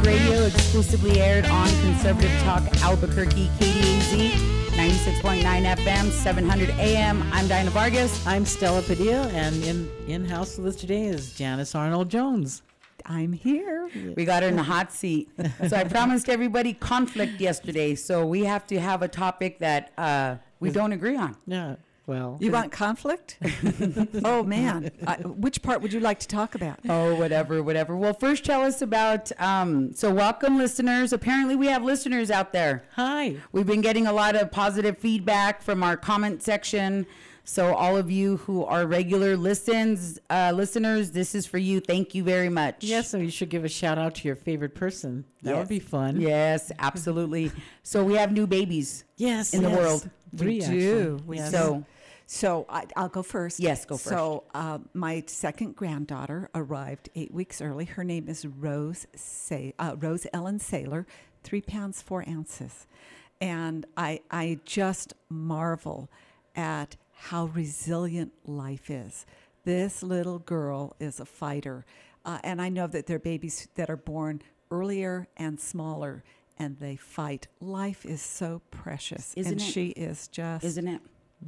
talk radio, exclusively aired on Conservative Talk Albuquerque, KDAZ, 96.9 FM, 700 AM. I'm Diana Vargas. I'm Stella Padilla, and in in house with us today is Janice Arnold Jones. I'm here. We got her in the hot seat. So I promised everybody conflict yesterday, so we have to have a topic that uh, we don't agree on. Yeah, well, You want conflict? oh man, I, which part would you like to talk about? Oh, whatever, whatever. Well, first tell us about. Um, so, welcome, listeners. Apparently, we have listeners out there. hi. We've been getting a lot of positive feedback from our comment section. So, all of you who are regular listens, uh, listeners, this is for you. Thank you very much. Yes, so you should give a shout out to your favorite person. That would be fun. Yes, absolutely. so, we have new babies Yes, in the yes. world. Three, We actually. do. We Yes. So, So I, I'll go first. Yes, go first. So uh, my second granddaughter arrived eight weeks early. Her name is Rose Say uh, Rose Ellen Saylor, three pounds four ounces, and I I just marvel at how resilient life is. This little girl is a fighter, uh, and I know that there are babies that are born earlier and smaller. And they fight. Life is so precious, Isn't and it? she is just isn't it?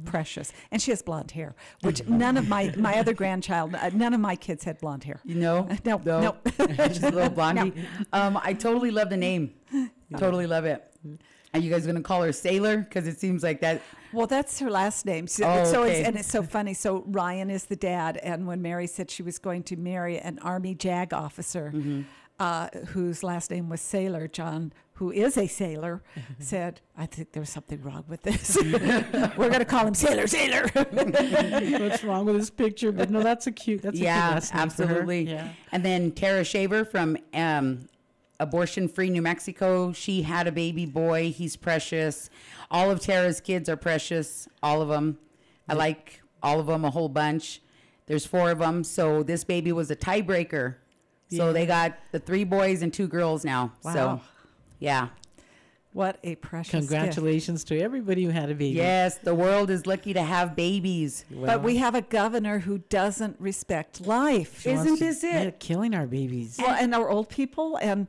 Precious and she has blonde hair which none of my my other grandchild uh, none of my kids had blonde hair You know? no no Just a little blondie. Um, I totally love the name. Totally love it. Are you guys going to call her Sailor? Because it seems like that. well that's her last name so, Oh, so okay. it's and it's so funny so ryan is the dad and when mary said she was going to marry an army jag officer Mm-hmm. uh, whose last name was sailor john who is a sailor said i think there's something wrong with this we're going to call him sailor sailor What's wrong with this picture? But no, that's a cute. That's a cute yeah, last name for her. absolutely. Yeah. And then Tara Shaver from um, Abortion Free New Mexico. She had a baby boy. He's precious. All of Tara's kids are precious. All of them. I like all of them a whole bunch. There's four of them. So this baby was a tiebreaker. So they got the three boys and two girls now. So, Wow. Yeah. what a precious gift. Congratulations to everybody who had a baby. Yes, the world is lucky to have babies. but we have a governor who doesn't respect life Isn't to- this it? killing our babies. Well, and our old people, and,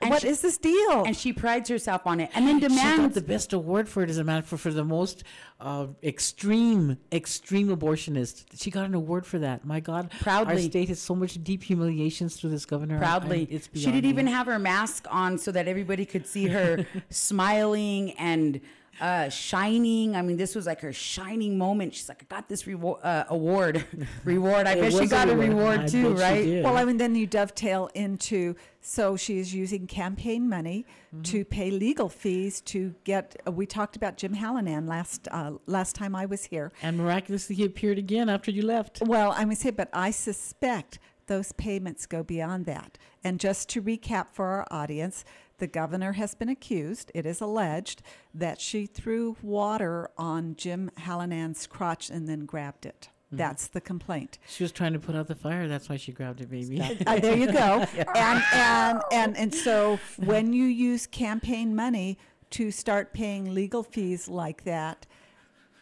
And what she- is this deal? And she prides herself on it. And then She demands the best award for it as a man for, for the most uh, extreme, extreme abortionist. She got an award for that. My God, proudly, our state has so much deep humiliations through this governor. I- proudly. it's she didn't me. even have her mask on so that everybody could see her smiling and uh, shining. I mean, this was like her shining moment. She's like, I got this reward, uh, award, reward. I It bet she got a reward. reward too, right? well, I mean, then you dovetail into so she is using campaign money to pay legal fees to get. Uh, we talked about Jim Hallinan last uh, last time I was here. And miraculously, he appeared again after you left. Well, I would say, but I suspect those payments go beyond that. And just to recap for our audience, the governor has been accused, it is alleged, that she threw water on Jim Hallinan's crotch and then grabbed it. That's the complaint. She was trying to put out the fire. That's why she grabbed it, baby. Uh, there you go. And, and, and, and so when you use campaign money to start paying legal fees like that,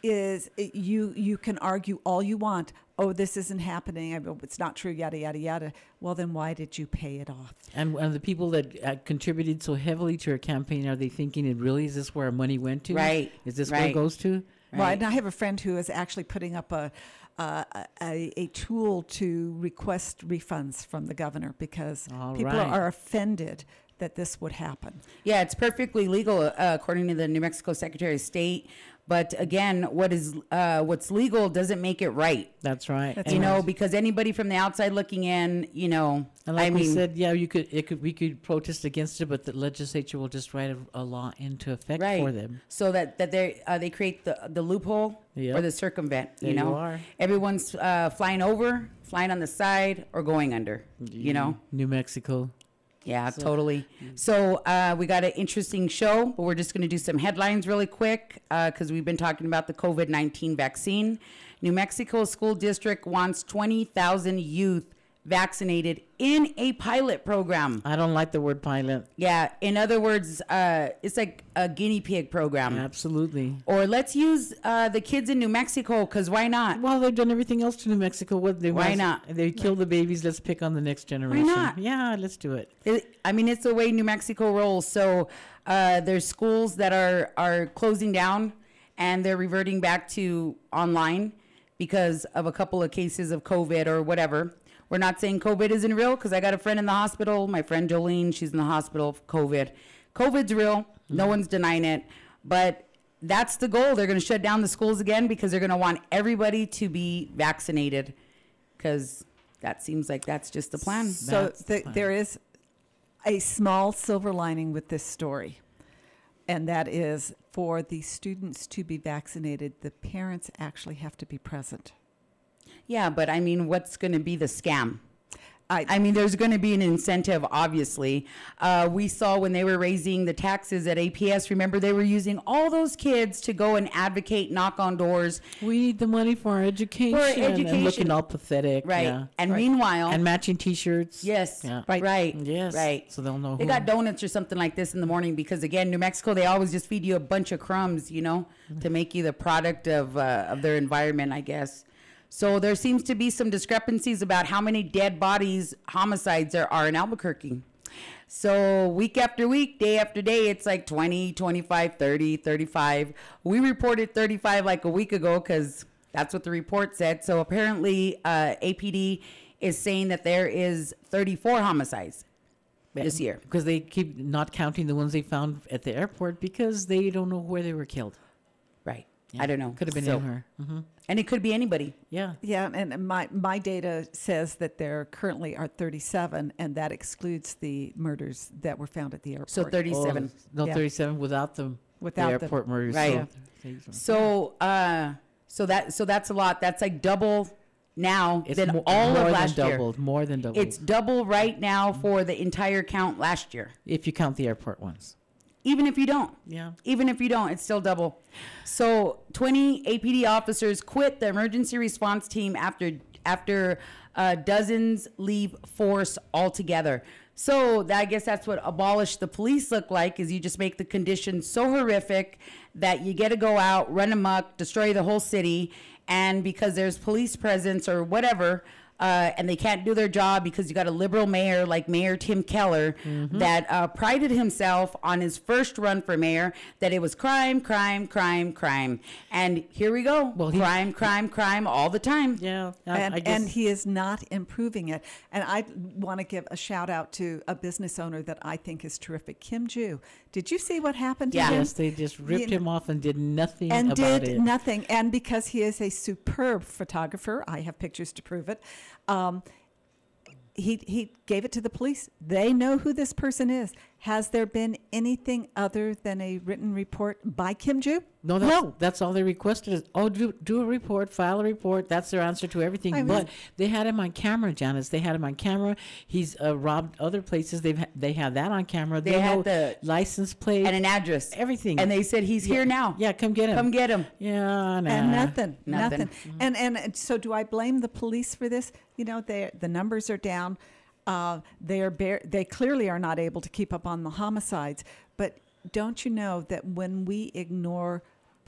is you you can argue all you want. Oh, this isn't happening. It's not true. Yada yada yada. Well, then why did you pay it off? And, and the people that uh, contributed so heavily to her campaign, are they thinking it really is this where our money went to? Right, Is this where it goes to? Well, Right. and I have a friend who is actually putting up a, uh, a a tool to request refunds from the governor because All people right. are offended that this would happen. Yeah, it's perfectly legal uh, according to the New Mexico Secretary of State. But again, what is uh, what's legal doesn't make it right. That's right. That's you And- know, because anybody from the outside looking in, you know, And like I we mean, said, yeah, you could, it could, we could protest against it, but the legislature will just write a, a law into effect right for them. so that that they uh, they create the the loophole Yep. or the circumvent There you you know are. everyone's uh, flying over flying on the side or going under you know New Mexico. Yeah So- totally. so uh, we got an interesting show but we're just going to do some headlines really quick because we've been talking about the covid-19 vaccine. New mexico school district wants 20000 youth vaccinated in a pilot program. I don't like the word pilot. Yeah, in other words, uh, it's like a guinea pig program. Absolutely. Or let's use uh, the kids in New Mexico because why not? Well, they've done everything else to New Mexico. What they Why want- not? They kill the babies. Let's pick on the next generation. Why not? Yeah, let's do it. It, I mean, it's the way New Mexico rolls. So uh, there's schools that are are closing down and they're reverting back to online because of a couple of cases of COVID or whatever. We're not saying COVID isn't real because I got a friend in the hospital. My friend Jolene, she's in the hospital for COVID. COVID's real. No mm-hmm. one's denying it. But that's the goal. They're going to shut down the schools again because they're going to want everybody to be vaccinated because that seems like that's just the plan. So That's the, fine. there is a small silver lining with this story, and that is for the students to be vaccinated, the parents actually have to be present. Yeah, but I mean, what's going to be the scam? I, I mean, there's going to be an incentive, obviously. Uh, we saw when they were raising the taxes at APS, remember, they were using all those kids to go and advocate, knock on doors, We need the money for our education. For education. And looking all pathetic. right? Yeah. And Right. meanwhile, And matching T-shirts. yes, Yeah. right, right, Yes. right. So they'll know They who. got donuts or something like this in the morning because, again, New Mexico, they always just feed you a bunch of crumbs, you know, to make you the product of, uh, of their environment, I guess. So there seems to be some discrepancies about how many dead bodies, homicides there are in Albuquerque. So week after week, day after day, it's like 20, 25, 30, 35. We reported 35 like a week ago because that's what the report said. So apparently, uh, APD is saying that there is 34 homicides this year. because they keep not counting the ones they found at the airport because they don't know where they were killed. Right. I don't know. Could have been So- in her. hmm And it could be anybody. Yeah. yeah, and my my data says that there currently are 37, and that excludes the murders that were found at the airport. So 37. Oh, no, Yeah. 37 without the, Without the the- airport murders. Right. So, So, uh, so that, so that's a lot. That's like double now it's than mo- all more of than last year. doubled. More than doubled. It's double right now for the entire count last year. if you count the airport ones. Even if you don't. Yeah. Even if you don't, it's still double. So 20 APD officers quit the emergency response team after after uh, dozens leave force altogether. So I guess that's what abolish the police look like is you just make the conditions so horrific that you get to go out, run amok, destroy the whole city, and because there's police presence or whatever, uh, and they can't do their job because you got a liberal mayor like Mayor Tim Keller Mm-hmm. that uh, prided himself on his first run for mayor that it was crime, crime, crime, crime, and here we go, Well, he- crime, crime, crime all the time. Yeah. I- and, I guess, and he is not improving it. And I want to give a shout out to a business owner that I think is terrific, Kim Ju. Did you see what happened to Yeah. him? yes, they just ripped You him off and did nothing and about did it. nothing. And because he is a superb photographer, I have pictures to prove it. Um, he he gave it to the police. They know who this person is. Has there been anything other than a written report by Kim Ju? No, that's, that's all they requested is, oh, do, do a report, file a report. That's their answer to everything. I mean- but they had him on camera, Janice. They had him on camera. He's uh, robbed other places. They've ha- they have that on camera. They know had the- license plate And an address, everything. and they said he's here now. yeah, come get him. Come get him. Yeah, nah. and nothing, Nothing. nothing. And, and and so, do I blame the police for this? You know, they the numbers are down. Uh, they are bare, they clearly are not able to keep up on the homicides. But don't you know that when we ignore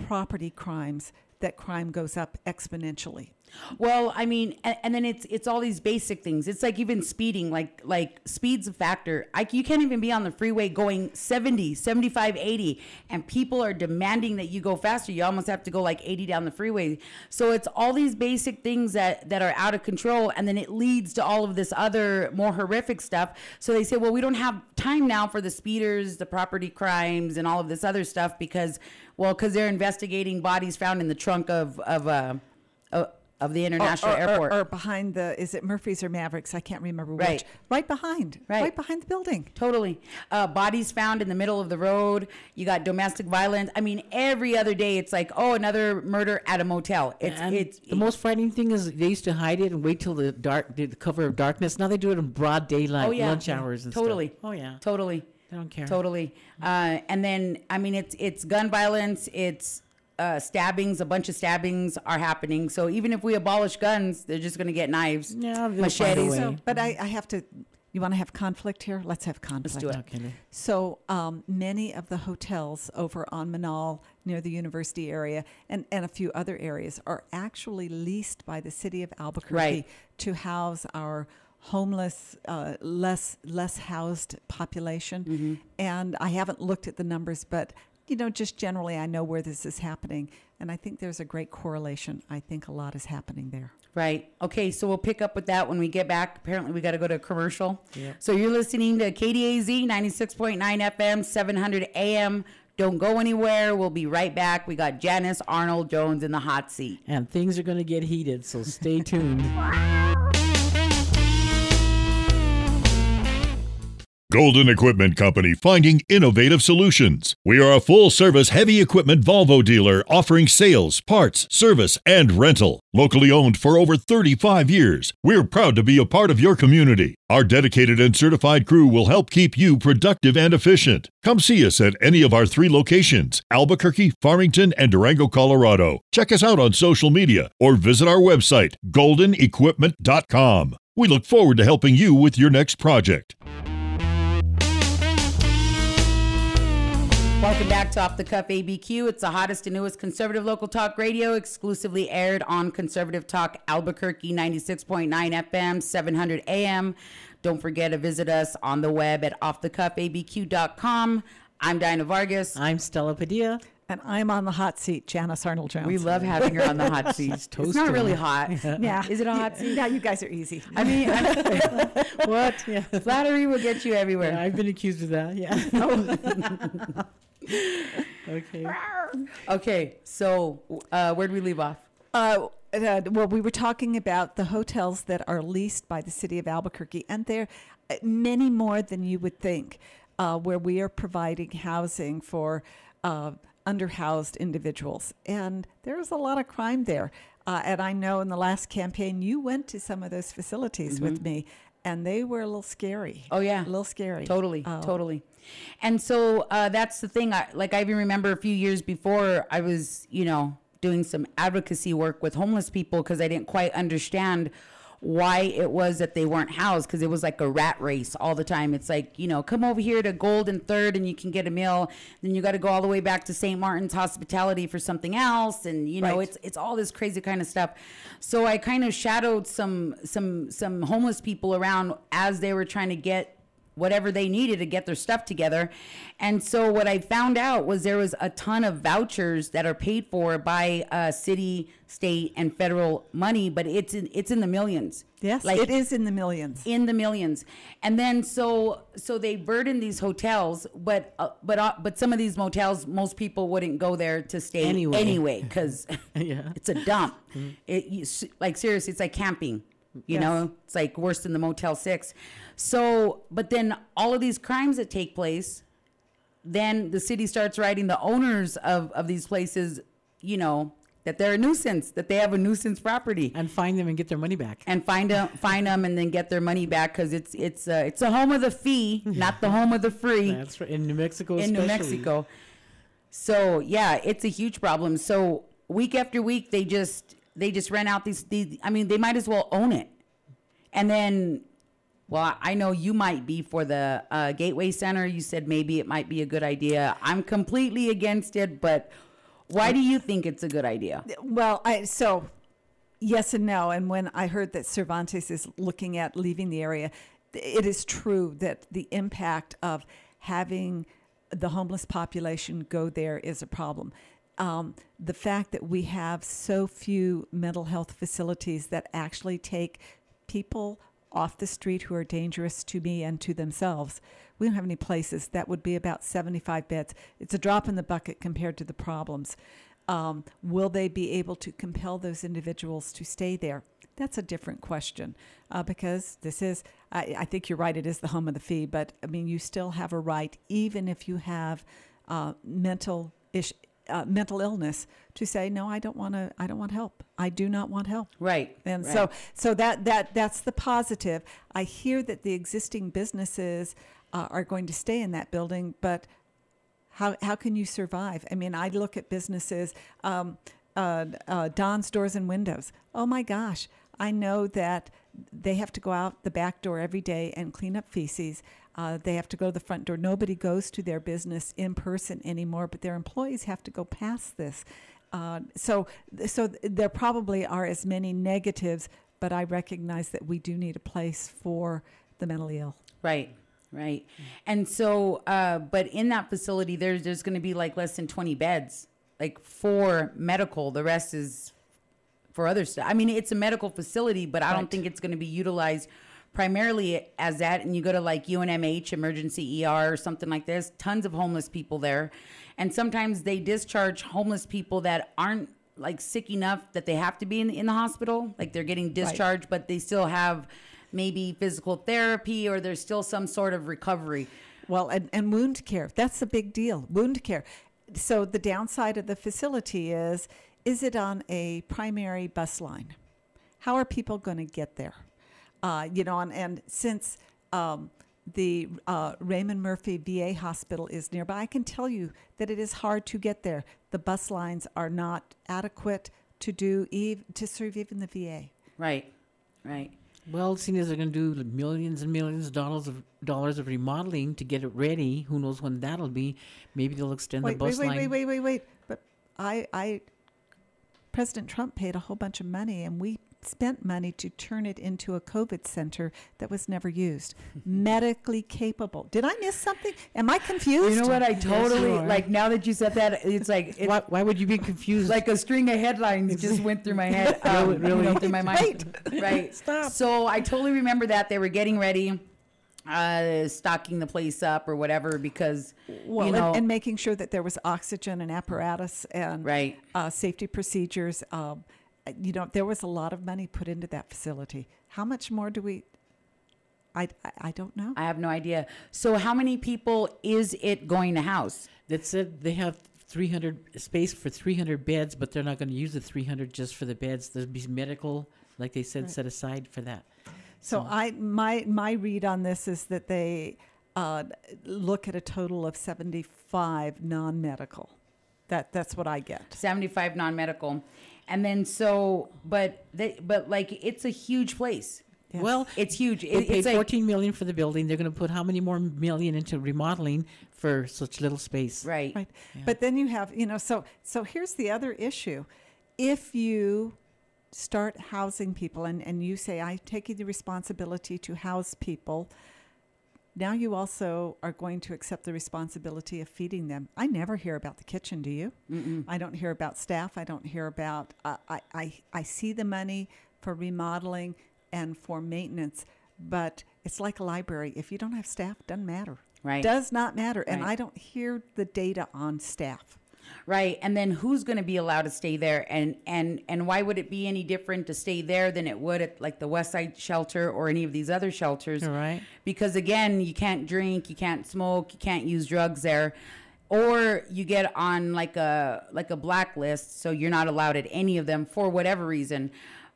property crimes, that crime goes up exponentially? Well, I mean, and, and then it's it's all these basic things. It's like even speeding, like like speed's a factor. I, you can't even be on the freeway going 70, 75, 80, and people are demanding that you go faster. You almost have to go like 80 down the freeway. So it's all these basic things that that are out of control, and then it leads to all of this other more horrific stuff. So they say, well, we don't have time now for the speeders, the property crimes, and all of this other stuff because, well, because they're investigating bodies found in the trunk of of uh, of the international or, or- airport. or, behind the is it Murphy's or Mavericks? I can't remember Right. which. Right behind, Right. right behind the building. Totally. Uh, bodies found in the middle of the road. You got domestic violence. I mean, every other day it's like, oh, another murder at a motel. It's and it's the most frightening thing is they used to hide it and wait till the dark, the cover of darkness. Now they do it in broad daylight, oh yeah, lunch hours and totally. stuff. Oh yeah, totally, they don't care. totally. Uh, and then I mean, it's it's gun violence. It's uh, stabbings, a bunch of stabbings are happening. So even if we abolish guns, they're just going to get knives, Yeah, they'll find a machetes. So, but I, I have to. You want to have conflict here? Let's have conflict. Let's do it. Okay. So um, many of the hotels over on Menaul near the university area and, and a few other areas are actually leased by the city of Albuquerque Right. to house our homeless, uh, less less housed population. Mm-hmm. And I haven't looked at the numbers, but you know, just generally, I know where this is happening, and I think there's a great correlation. I think a lot is happening there. Right. Okay. So we'll pick up with that when we get back. Apparently, we got to go to a commercial. Yeah. So you're listening to KDAZ 96.9 FM, 700 AM. Don't go anywhere. We'll be right back. We got Janice Arnold Jones in the hot seat. And things are going to get heated, so stay tuned. Golden Equipment Company finding innovative solutions. We are a full service heavy equipment Volvo dealer offering sales, parts, service, and rental. Locally owned for over 35 years, we're proud to be a part of your community. Our dedicated and certified crew will help keep you productive and efficient. Come see us at any of our three locations Albuquerque, Farmington, and Durango, Colorado. Check us out on social media or visit our website, goldenequipment.com. We look forward to helping you with your next project. Welcome back to Off the Cuff ABQ. It's the hottest and newest conservative local talk radio, exclusively aired on Conservative Talk Albuquerque 96.9 FM, 700 AM. Don't forget to visit us on the web at offthecuffabq.com. I'm Diana Vargas. I'm Stella Padilla. And I'm on the hot seat, Janice Arnold Jones. We love having her on the hot seat. It's not really hot. Yeah. Is it a hot seat? Yeah, you guys are easy. I mean, What? Yeah. flattery will get you everywhere. Yeah, I've been accused of that. Yeah. Oh. Okay. Okay, so uh, where do we leave off? Uh, uh, well, we were talking about the hotels that are leased by the city of Albuquerque, and there are many more than you would think, uh, where we are providing housing for uh, underhoused individuals. And there's a lot of crime there. Uh, and I know in the last campaign, you went to some of those facilities with me, and they were a little scary. Oh, yeah. A little scary. Totally, Oh. totally. And so uh, that's the thing. I, like I even remember a few years before, I was, you know, doing some advocacy work with homeless people because I didn't quite understand why it was that they weren't housed because it was like a rat race all the time. It's like, you know, come over here to Golden Third and you can get a meal. Then you got to go all the way back to St. Martin's Hospitality for something else. And, you know, Right. it's it's all this crazy kind of stuff. So I kind of shadowed some some some homeless people around as they were trying to get whatever they needed to get their stuff together. And so what I found out was there was a ton of vouchers that are paid for by uh, city, state, and federal money, but it's in, it's in the millions. Yes, like it is in the millions. in the millions. And then so so they burden these hotels, but uh, but uh, but some of these motels, most people wouldn't go there to stay Anyway. anyway because Yeah. it's a dump. It you, like seriously, it's like camping. You Yes. know, it's like worse than the Motel Six. So, but then all of these crimes that take place, then the city starts writing the owners of of these places, you know, that they're a nuisance, that they have a nuisance property And find them and get their money back. and find them, find them, and then get their money back because it's it's uh, it's a home of the fee, not the home of the free That's right. In New Mexico, in New. Mexico. So yeah, it's a huge problem. So week after week, they just they just rent out these these. I mean, they might as well own it, and then. Well, I know you might be for the uh, Gateway Center. You said maybe it might be a good idea. I'm completely against it, but why do you think it's a good idea? Well, I so yes and no. And when I heard that Cervantes is looking at leaving the area, it is true that the impact of having the homeless population go there is a problem. Um, the fact that we have so few mental health facilities that actually take people off the street who are dangerous to me and to themselves. We don't have any places. That would be about 75 beds. It's a drop in the bucket compared to the problems. Um, will they be able to compel those individuals to stay there? That's a different question uh, because this is, I, I think you're right, it is the home of the fee, but I mean, you still have a right, even if you have uh, mental ish, uh, mental illness, to say, no, I don't want to, I don't want help. I do not want help. Right. And right. so, so that that that's the positive. I hear that the existing businesses uh, are going to stay in that building, but How, how can you survive? I mean, I look at businesses, um, uh, uh, Don's Doors and Windows. Oh my gosh, I know that they have to go out the back door every day and clean up feces. Uh, they have to go to the front door. Nobody goes to their business in person anymore, but their employees have to go past this. Uh, so, so there probably are as many negatives, but I recognize that we do need a place for the mentally ill. Right, right. And so, uh, but in that facility, there's there's going to be like less than 20 beds, like for medical. The rest is for other stuff. I mean, it's a medical facility, but I don't think it's going to be utilized primarily as that. And you go to like UNMH, emergency ER, or something like this. Tons of homeless people there, and sometimes they discharge homeless people that aren't like sick enough that they have to be in in the hospital. Like they're getting discharged, but they still have maybe physical therapy or there's still some sort of recovery. Well, and, and wound care, that's a big deal. Wound care. So the downside of the facility is is it on a primary bus line? How are people going to get there? Uh, you know, and, and since um, the uh, Raymond Murphy VA hospital is nearby, I can tell you that it is hard to get there. The bus lines are not adequate to do ev- to serve even the VA. Right. Right. Well, seeing as they're going to do millions and millions of dollars of dollars of remodeling to get it ready, who knows when that'll be? Maybe they'll extend wait, the bus wait, wait, line. wait, wait, wait, wait. But I, I, President Trump paid a whole bunch of money, and we spent money to turn it into a COVID center that was never used, medically capable. Did I miss something? Am I confused? You know what? I totally you are. like now that you said that. It's like it, Why, why would you be confused? like a string of headlines just went through my head. Um, Really, you know, really? through my mind. Right. Stop. So I totally remember that they were getting ready, uh, stocking the place up or whatever because well, you know and, and making sure that there was oxygen and apparatus and Right. uh, safety procedures. Um, you know, there was a lot of money put into that facility. How much more do we? I, I, I don't know. I have no idea. So how many people is it going to house? that said they have 300 space for 300 beds, but they're not going to use the 300 just for the beds. There'll be medical, like they said, Right. set aside for that. So I my my read on this is that they uh, look at a total of seventy five non medical. That that's what I get. 75 non-medical. And then so but they but like it's a huge place. Yes. Well, It's huge. they paid it's like 14 million for the building. They're going to put how many more million into remodeling for such little space? right. right. Yeah. But then you have you know so so here's the other issue, if you start housing people and and you say I take the responsibility to house people. Now you also are going to accept the responsibility of feeding them. I never hear about the kitchen, do you? Mm-mm. I don't hear about staff. I don't hear about. Uh, I, I I see the money for remodeling and for maintenance, but it's like a library. If you don't have staff, it doesn't matter. Right. Does not matter. And Right. I don't hear the data on staff. Right. And then who's going to be allowed to stay there and and and why would it be any different to stay there than it would at like the West Side shelter or any of these other shelters? All right. Because again, you can't drink, you can't smoke, you can't use drugs there. Or you get on like a like a blacklist, so you're not allowed at any of them for whatever reason.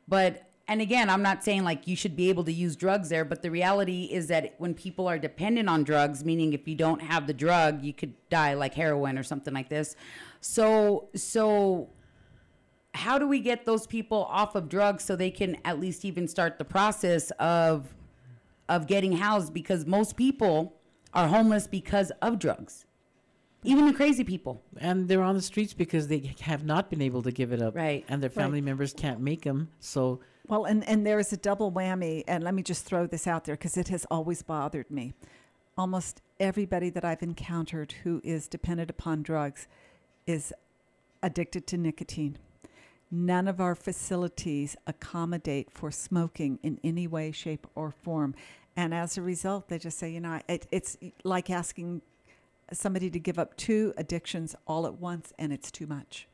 But and again, I'm not saying like you should be able to use drugs there, but the reality is that when people are dependent on drugs, meaning if you don't have the drug, you could die like heroin or something like this. So so how do we get those people off of drugs so they can at least even start the process of of getting housed because most people are homeless because of drugs. Even the crazy people. And they're on the streets because they have not been able to give it up. Right. And their family members can't make them. So Well, and, and there is a double whammy, and let me just throw this out there because it has always bothered me. Almost everybody that I've encountered who is dependent upon drugs is addicted to nicotine. None of our facilities accommodate for smoking in any way, shape, or form. And as a result, they just say, you know, it, it's like asking somebody to give up two addictions all at once, and it's too much.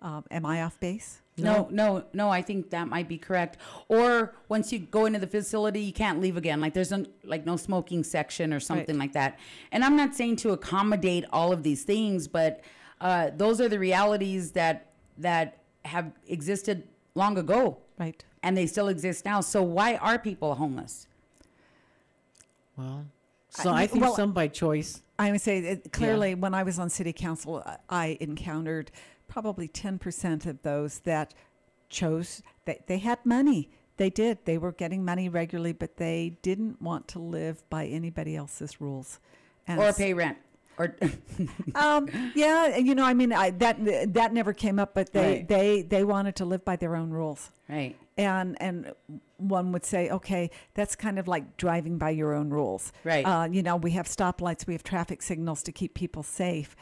Um, am I off base? No, no, no, I think that might be correct. Or once you go into the facility, you can't leave again. Like there's no, like no smoking section or something like that. And I'm not saying to accommodate all of these things, but uh, those are the realities that that have existed long ago Right. and they still exist now. So why are people homeless? Well, so I- I, think well- some by choice. I would say that clearly when I was on city council, uh, I encountered probably 10% of those that chose, that they had money. They did. They were getting money regularly, but they didn't want to live by anybody else's rules. And or pay rent. Or um, yeah, you know, I mean, I, that that never came up, but they, Right. they they wanted to live by their own rules. right. and and one would say, okay, that's kind of like driving by your own rules. Right. Uh, you know, we have stoplights, we have traffic signals to keep people safe.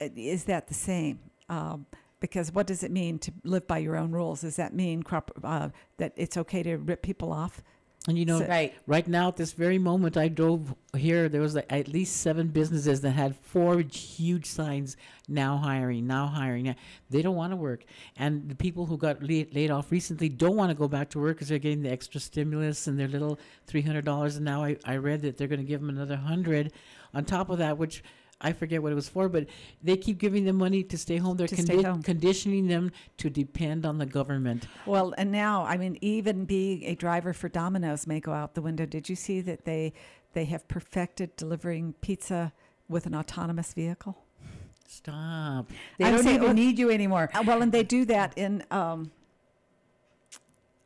Uh, Is that the same? Um, because what does it mean to live by your own rules? Does that mean crop, uh, that it's okay to rip people off? And you know, So- Right. right now at this very moment, I drove here. There was like at least seven businesses that had four huge signs now hiring, now hiring. Now- They don't want to work, and the people who got laid, laid off recently don't want to go back to work because they're getting the extra stimulus and their little three hundred dollars. And now I, I read that they're going to give them another hundred on top of that, which. I forget what it was for, but they keep giving them money to stay home. They're To stay home. conditioning them to depend on the government. Well, and now, I mean, even being a driver for Domino's may go out the window. Did you see that they they have perfected delivering pizza with an autonomous vehicle? Stop. They I'm don't saying- even well- need you anymore. Uh, well, and they do that in um,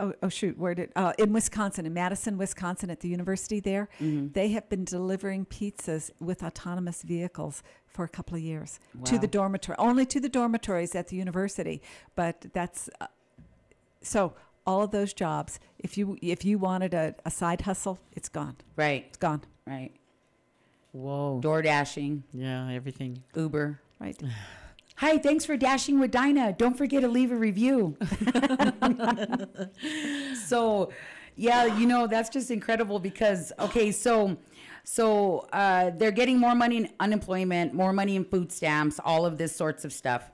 oh, oh shoot, where did uh, in Wisconsin, in Madison, Wisconsin, at the university there, Mm-hmm. they have been delivering pizzas with autonomous vehicles for a couple of years to the dormitory, only to the dormitories at the university. But that's uh, so all of those jobs. If you if you wanted a, a side hustle, it's gone. Right. It's gone. Right. Whoa. Door dashing, Yeah, everything. Uber. Right. Hi, thanks for dashing with Dinah. Don't forget to leave a review. so, yeah, you know that's just incredible because okay, so so uh, they're getting more money in unemployment, more money in food stamps, all of this sorts of stuff.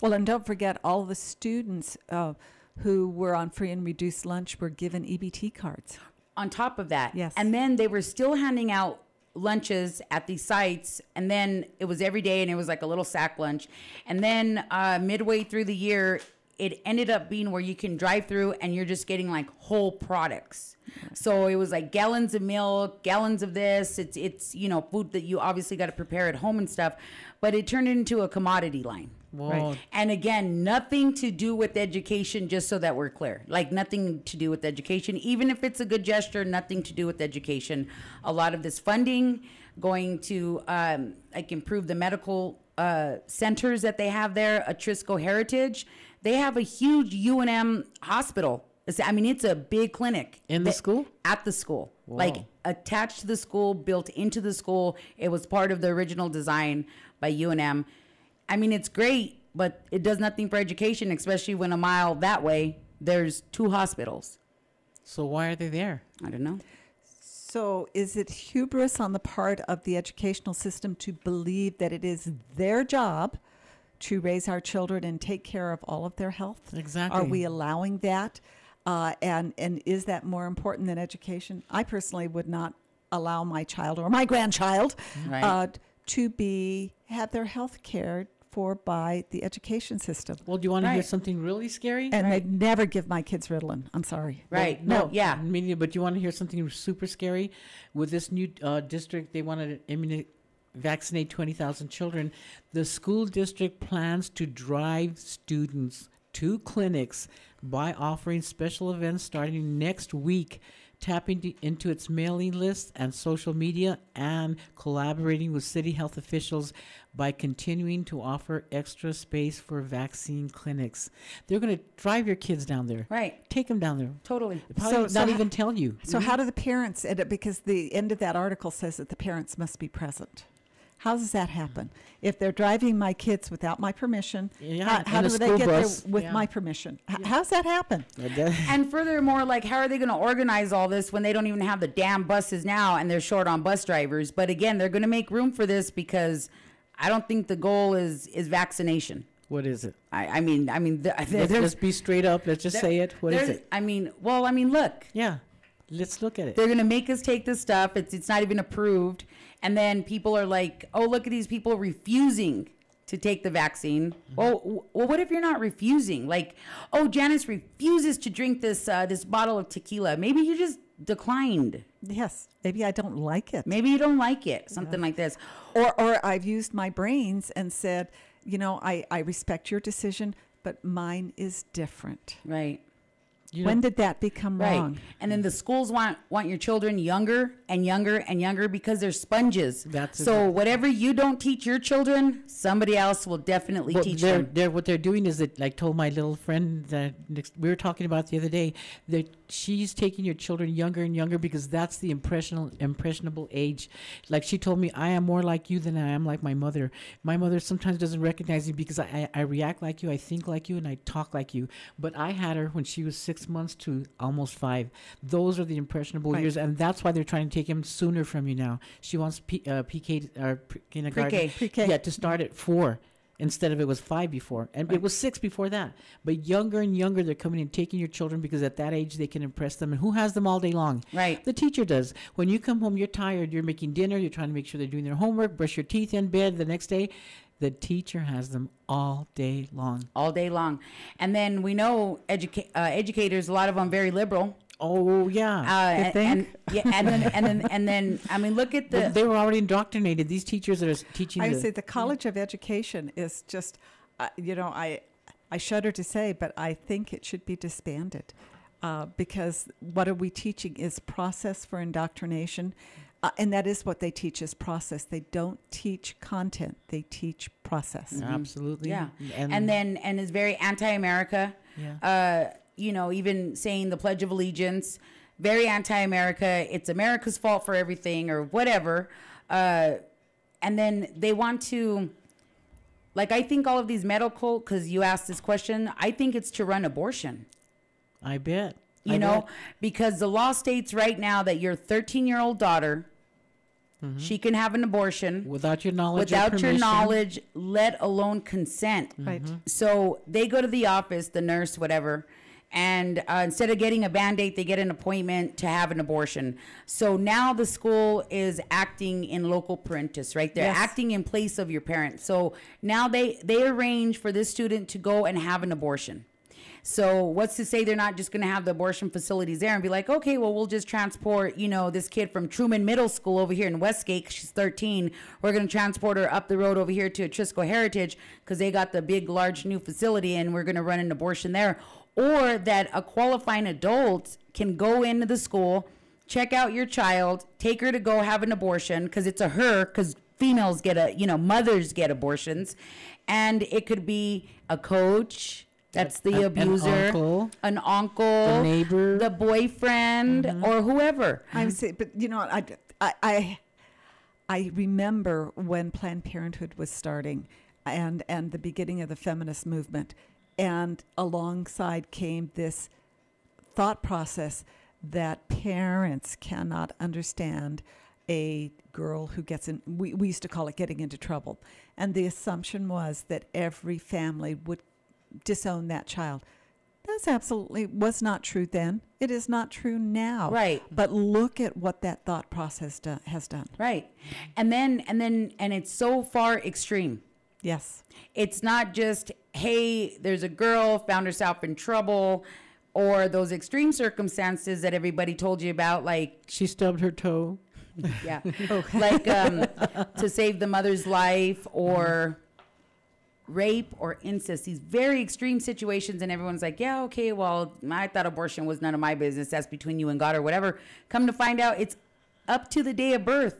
Well, and don't forget all the students uh, who were on free and reduced lunch were given EBT cards. On top of that, Yes. and then they were still handing out lunches at these sites, and then it was every day, and it was like a little sack lunch, and then uh, midway through the year. It ended up being where you can drive through and you're just getting like whole products. So it was like gallons of milk, gallons of this. It's it's you know food that you obviously got to prepare at home and stuff, but it turned into a commodity line. Whoa. And again, nothing to do with education, just so that we're clear. Like nothing to do with education, even if it's a good gesture, nothing to do with education. A lot of this funding going to um, like improve the medical uh, centers that they have there, Atrisco Heritage. They have a huge UNM hospital. It's- I mean, it's a big clinic. In the That- school? At the school. Like attached to the school, built into the school. It was part of the original design by UNM. I mean, it's great, but it does nothing for education, especially when a mile that way there's two hospitals. So why are they there? I don't know. So, is it hubris on the part of the educational system to believe that it is their job to raise our children and take care of all of their health? Exactly. Are we allowing that? Uh, and and is that more important than education? I personally would not allow my child or my grandchild Right. uh, to be have their health cared for by the education system. Well, do you want to hear something really scary? And they'd never give my kids Ritalin. I'm sorry. Right. no, no, yeah. Media, but do you want to hear something super scary? With this new uh, district, they wanted to vaccinate 20,000 children. The school district plans to drive students to clinics by offering special events starting next week, tapping into its mailing list and social media, and collaborating with city health officials by continuing to offer extra space for vaccine clinics. They're going to drive your kids down there. Right. Take them down there. Totally. Probably So- not so ho- even tell you. So mm-hmm. how do the parents end up? Because the end of that article says that the parents must be present. How does that happen? If they're driving my kids without my permission, Yeah, how, how a do they school get bus. there with Yeah. my permission? H- How's that happen? And furthermore, like, how are they going to organize all this when they don't even have the damn buses now and they're short on bus drivers? But again, they're going to make room for this because I don't think the goal is is vaccination. What is it? I, I mean, I mean, th- there- Let's, there's, let's be straight up. Let's just say it. What is there's- it? I mean, well, I mean, look, Yeah. Let's look at it. they're going to make us take this stuff. It's it's not even approved, and then people are like, oh, look at these people refusing to take the vaccine. Well, w- well, what if you're not refusing? Like, oh, Janice refuses to drink this uh, this bottle of tequila. Maybe you just declined. Yes, maybe I don't like it. Maybe you don't like it. Something like this. Or, or I've used my brains and said, you know, I, I respect your decision, but mine is different. Right. You when know, did that become Right. wrong? And then the schools want want your children younger and younger and younger because they're sponges. That's so exact- whatever you don't teach your children, somebody else will definitely Well, teach they're, them. they're, what they're doing is that, like, told my little friend that we were talking about the other day that she's taking your children younger and younger because that's the impressionable impressionable age. Like she told me, I am more like you than I am like my mother. My mother sometimes doesn't recognize me because I, I, I react like you, I think like you, and I talk like you. But I had her when she was six months to almost five. Those are the impressionable Right. years, and that's why they're trying to take him sooner from you now. She wants P, uh, PK or pre- kindergarten. Pre-K. Yeah, to start at four instead of it was five before, and it was six before that. But younger and younger, they're coming and taking your children because at that age they can impress them. And who has them all day long? Right. The teacher does. When you come home, you're tired. You're making dinner. You're trying to make sure they're doing their homework. Brush your teeth in bed the next day. The teacher has them all day long. all day long. And then we know educa- uh, educators, a lot of them very liberal. Oh yeah. Uh, You and, think? and yeah, and then and then and then I mean, look at Well, the they were already indoctrinated. These teachers that are teaching. I would the- say the College of Education is just, uh, you know, I, I shudder to say, but I think it should be disbanded uh, because what are we teaching is process for indoctrination. Uh, and that is what they teach is process. They don't teach content. They teach process. Absolutely. yeah, and, then and is very anti-America. Yeah. Uh, you know, even saying the Pledge of Allegiance, very anti-America. It's America's fault for everything or whatever. Uh, and then they want to, like, I think all of these medical. Because you asked this question, I think it's to run abortion. I bet. You I know, bet. because the law states right now that your 13 year old daughter, she can have an abortion without your knowledge. without your knowledge, let alone consent. Right. So they go to the office, the nurse, whatever, and uh, instead of getting a band aid, they get an appointment to have an abortion. So now the school is acting in loco parentis, right? They're Yes. acting in place of your parents. So now they they arrange for this student to go and have an abortion. So what's to say they're not just going to have the abortion facilities there and be like, okay, well, we'll just transport, you know, this kid from Truman Middle School over here in Westgate. She's 13. We're going to transport her up the road over here to Trisco Heritage because they got the big, large new facility and we're going to run an abortion there. Or that a qualifying adult can go into the school, check out your child, take her to go have an abortion because it's a her because females get a, you know, mothers get abortions. And it could be a coach. That's the An- an abuser, uncle. an uncle, The neighbor. the boyfriend, mm-hmm. or whoever. I'm say, but you know, I, I, I, I remember when Planned Parenthood was starting, and and the beginning of the feminist movement, and alongside came this thought process that parents cannot understand a girl who gets in we, we used to call it getting into trouble and the assumption was that every family would disown that child that's absolutely was not true then it is not true now Right. but look at what that thought process do, has done Right. And then, and then, and it's so far extreme. yes It's not just, hey, there's a girl found herself in trouble, or those extreme circumstances that everybody told you about, like She stubbed her toe. yeah, like um, to save the mother's life or rape or incest. These very extreme situations, and everyone's like, "Yeah, okay, well, I thought abortion was none of my business. That's between you and God or whatever." Come to find out, it's up to the day of birth.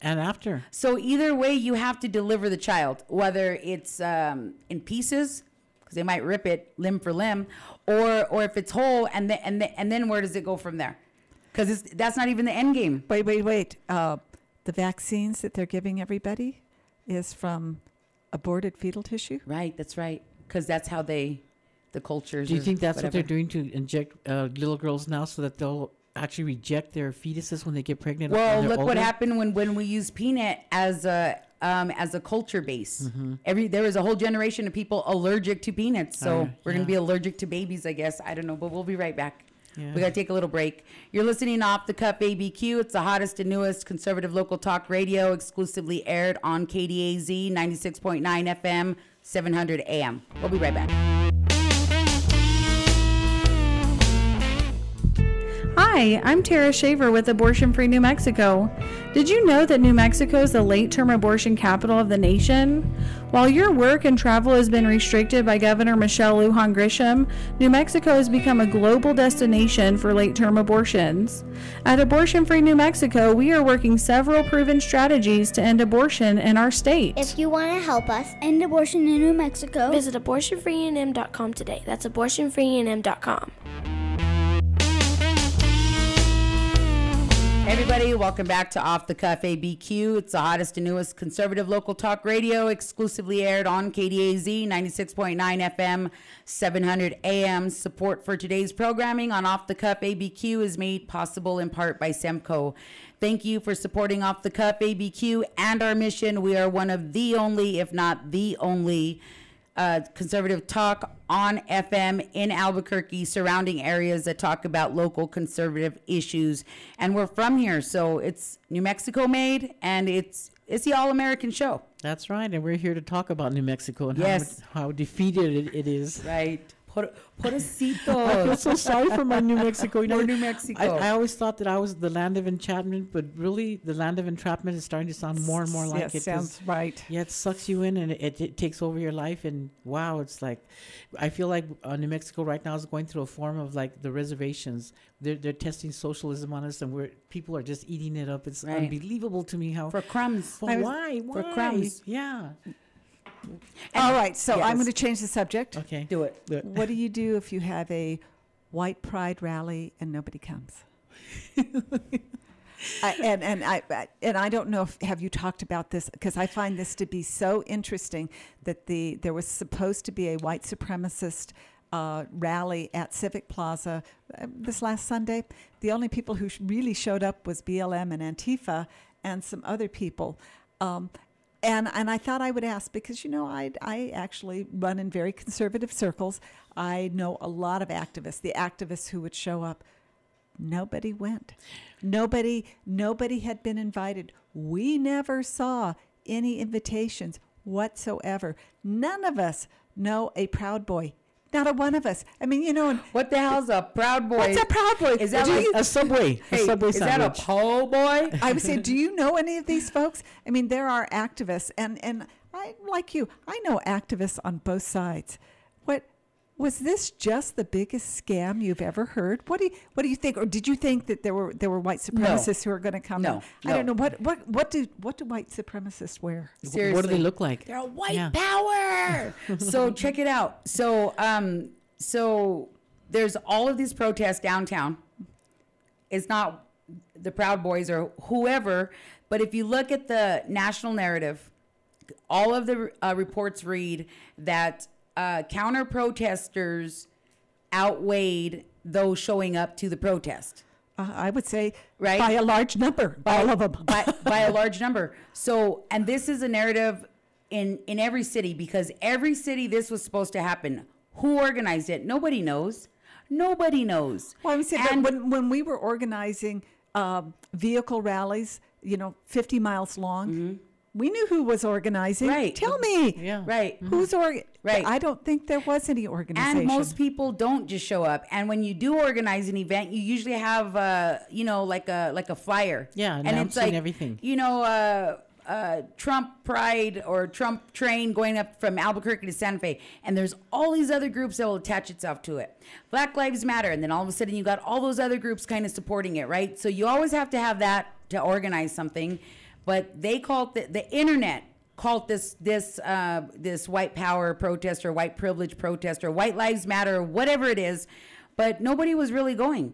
And after. So either way, you have to deliver the child, whether it's um, in pieces because they might rip it limb for limb, or or if it's whole, and then and then and then where does it go from there? Because that's not even the end game. wait wait wait uh, the vaccines that they're giving everybody is from aborted fetal tissue Right, that's right. Because that's how they, the cultures. Do you think that's what they're doing to inject uh, little girls now so that they'll actually reject their fetuses when they get pregnant? Well, when they're look what happened when when we used peanut as a um, as a culture base. Mm-hmm. Every there was a whole generation of people allergic to peanuts. So Uh, we're gonna be allergic to babies, I guess. I don't know, but we'll be right back. Yeah. We got to take a little break. You're listening off the cuff ABQ. It's the hottest and newest conservative local talk radio, exclusively aired on KDAZ 96.9 FM, 700 AM. We'll be right back. Hi, I'm Tara Shaver with Abortion Free New Mexico. Did you know that New Mexico is the late term abortion capital of the nation? While your work and travel has been restricted by Governor Michelle Lujan Grisham, New Mexico has become a global destination for late term abortions. At Abortion Free New Mexico, we are working several proven strategies to end abortion in our state. If you want to help us end abortion in New Mexico, Visit abortionfreenm.com today. That's abortionfreenm.com. everybody, welcome back to Off the Cuff ABQ. It's the hottest and newest conservative local talk radio, exclusively aired on KDAZ 96.9 FM, 700 AM. Support for today's programming on Off the Cuff ABQ is made possible in part by Semco. Thank you for supporting Off the Cuff ABQ and our mission. We are one of the only, if not the only, uh, conservative talk on FM in Albuquerque, surrounding areas that talk about local conservative issues. And we're from here, so it's New Mexico made, and it's it's the all American show, That's right, and we're here to talk about New Mexico and Yes. how, how defeated it, it is. right? A I feel so sorry for my New Mexico. You know, New Mexico. I, I always thought that I was the land of enchantment, but really, the land of entrapment is starting to sound more and more like yes, it. sounds right. Yeah, it sucks you in and it, it takes over your life. And wow, it's like, I feel like uh, New Mexico right now is going through a form of like the reservations. They're, they're testing socialism on us and we're, people are just eating it up. It's Right. unbelievable to me how. for crumbs. Was- why? Why? for crumbs. Yeah. All right, so I'm Yes. going to change the subject. Okay. Do it. The- What do you do if you have a white pride rally and nobody comes? I, and and I I- and I don't know if have you talked about this because I find this to be so interesting that the there was supposed to be a white supremacist uh, rally at Civic Plaza uh, this last Sunday. The only people who sh- really showed up was BLM and Antifa and some other people. Um, and and I thought I would ask because you know I I actually run in very conservative circles. I know a lot of activists. The activists who would show up, nobody went. Nobody nobody had been invited. We never saw any invitations whatsoever. None of us know a proud boy. Not a one of us. I mean, you know, and What the hell's a proud boy? what's a proud boy? Is that like A subway. a Hey, subway is that a sandwich. po' boy? I would say, do you know any of these folks? I mean, there are activists, and and I like you. I know activists on both sides. What was this? Just the biggest scam you've ever heard? What do you What do you think? Or did you think that there were there were white supremacists who were going to come? No, in? I don't know what what what do what do white supremacists wear? Seriously, What do they look like? They're a white Yeah. power. so check it out. So um so there's all of these protests downtown. It's not the Proud Boys or whoever, but if you look at the national narrative, all of the uh, reports read that uh, counter protesters outweighed those showing up to the protest Uh, I would say Right. by a large number, all of them. by, by a large number. So, and this is a narrative in in every city because every city this was supposed to happen. Who organized it? Nobody knows. Nobody knows. Well, I would say that And- when, when we were organizing um, vehicle rallies, you know, 50 miles long, we knew who was organizing. Mm-hmm. Right. Tell me. Yeah. Right. Who's org? Right. I don't think there was any organization. And most people don't just show up. And when you do organize an event, you usually have, uh, you know, like a like a flyer. Yeah, and it's announcing like everything. You know, uh, uh, Trump Pride or Trump Train going up from Albuquerque to Santa Fe, and there's all these other groups that will attach itself to it. Black Lives Matter, and then all of a sudden you got all those other groups kind of supporting it, right? So you always have to have that to organize something. But they called the, the internet called this this uh, this white power protest or white privilege protest or white lives matter or whatever it is but nobody was really going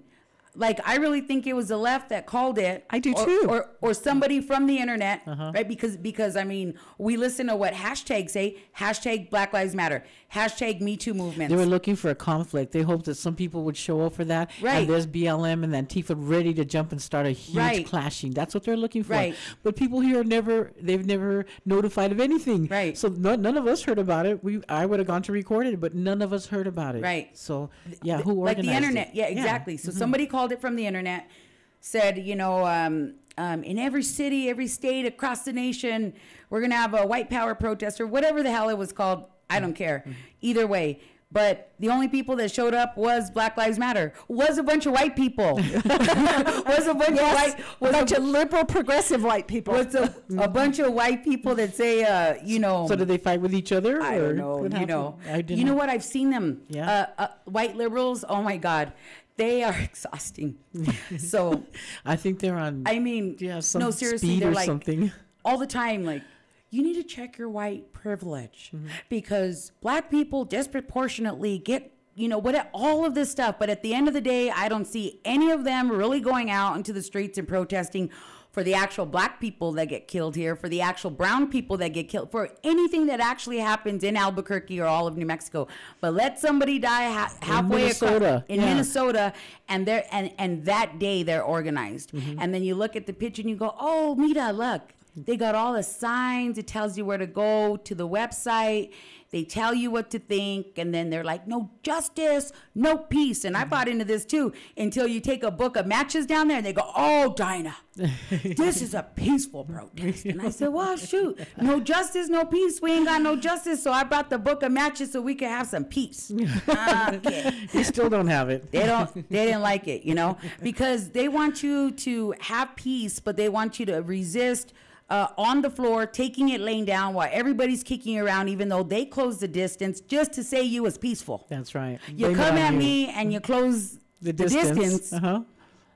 like I really think it was the left that called it. I do or, too. Or or somebody from the internet, Uh-huh. right? Because because I mean, we listen to what hashtags say. Hashtag Black Lives Matter. Hashtag Me Too movement. They were looking for a conflict. They hoped that some people would show up for that. Right. And there's BLM and Antifa ready to jump and start a huge Right. clashing. That's what they're looking for. Right. But people here never, they've never notified of anything. Right. So no, none of us heard about it. We, I would have gone to record it, but none of us heard about it. Right. So yeah, who organized like the internet. it? Yeah, exactly. So Mm-hmm. somebody called it from the internet, said, you know, um, um, in every city, every state across the nation, we're gonna have a white power protest or whatever the hell it was called. I don't care. Either way. But the only people that showed up was Black Lives Matter. Was a bunch of white people. was a bunch of white. Was a bunch a, of liberal, progressive white people. was a, a bunch of white people that say, uh, you know. So did they fight with each other? I or don't know. You happened? know, I didn't you know what? I've seen them. Yeah. Uh, uh, white liberals. Oh my God, they are exhausting. so I think they're on. I mean, yeah, some no, seriously, speed they're or like something. all the time. Like, you need to check your white privilege Mm-hmm. because black people disproportionately get. You know what? All of this stuff, but at the end of the day, I don't see any of them really going out into the streets and protesting for the actual black people that get killed here, for the actual brown people that get killed, for anything that actually happens in Albuquerque or all of New Mexico. But let somebody die ha- halfway Minnesota, across in yeah. Minnesota, and they're and and that day they're organized. Mm-hmm. And then you look at the picture and you go, "Oh, Mira, look, they got all the signs. It tells you where to go to the website." They tell you what to think, and then they're like, no justice, no peace. And I Mm-hmm. bought into this too until you take a book of matches down there and they go, oh, Dinah, this is a peaceful protest. And I said, well, shoot, no justice, no peace. We ain't got no justice. So I brought the book of matches so we could have some peace. okay. They still don't have it. They don't. They didn't like it, you know, because they want you to have peace, but they want you to resist uh, on the floor, taking it laying down while everybody's kicking around, even though they close the distance just to say you was peaceful. That's right. You Blame come at you. me and you close the the distance, distance, uh-huh.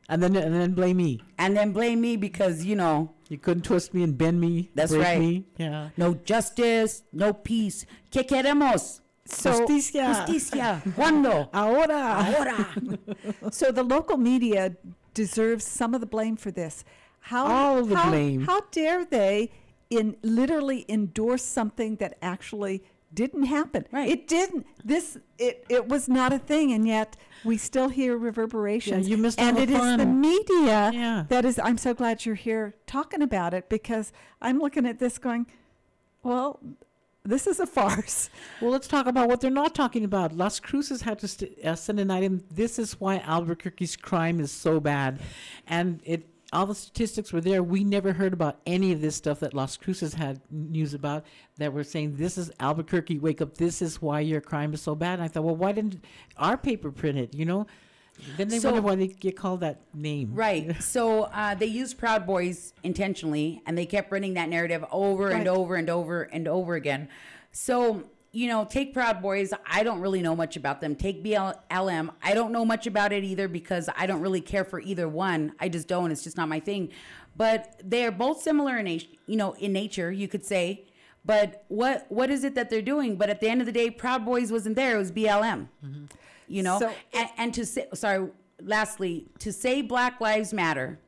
and then and then blame me. and then blame me because you know You couldn't twist me and bend me. That's right. Me. Yeah. no justice, no peace. ¿Qué queremos? So- Justicia. Justicia. ¿Cuándo? Ahora. Ahora. So the local media deserves some of the blame for this. How All the how, blame. How dare they in literally endorse something that actually didn't happen? Right. It didn't. This it it was not a thing, and yet we still hear reverberations. you missed all and the it is the media Yeah. that is. I'm so glad you're here talking about it because I'm looking at this going, well. This is a farce. Well, let's talk about what they're not talking about. Las Cruces had to st- uh, send an item. This is why Albuquerque's crime is so bad, and it. All the statistics were there. We never heard about any of this stuff that Las Cruces had news about. That were saying this is Albuquerque. Wake up! This is why your crime is so bad. And I thought, well, why didn't our paper print it? You know. Then they So- wonder why they get called that name. Right. So uh, they used Proud Boys intentionally, and they kept running that narrative over and over and over and over again. So you know, take Proud Boys. I don't really know much about them. Take BLM. I don't know much about it either because I don't really care for either one. I just don't. It's just not my thing. But they are both similar in nat- you know in nature. You could say. But what what is it that they're doing? But at the end of the day, Proud Boys wasn't there. It was BLM. Mm-hmm. You know, So- and, and to say sorry. Lastly, to say Black Lives Matter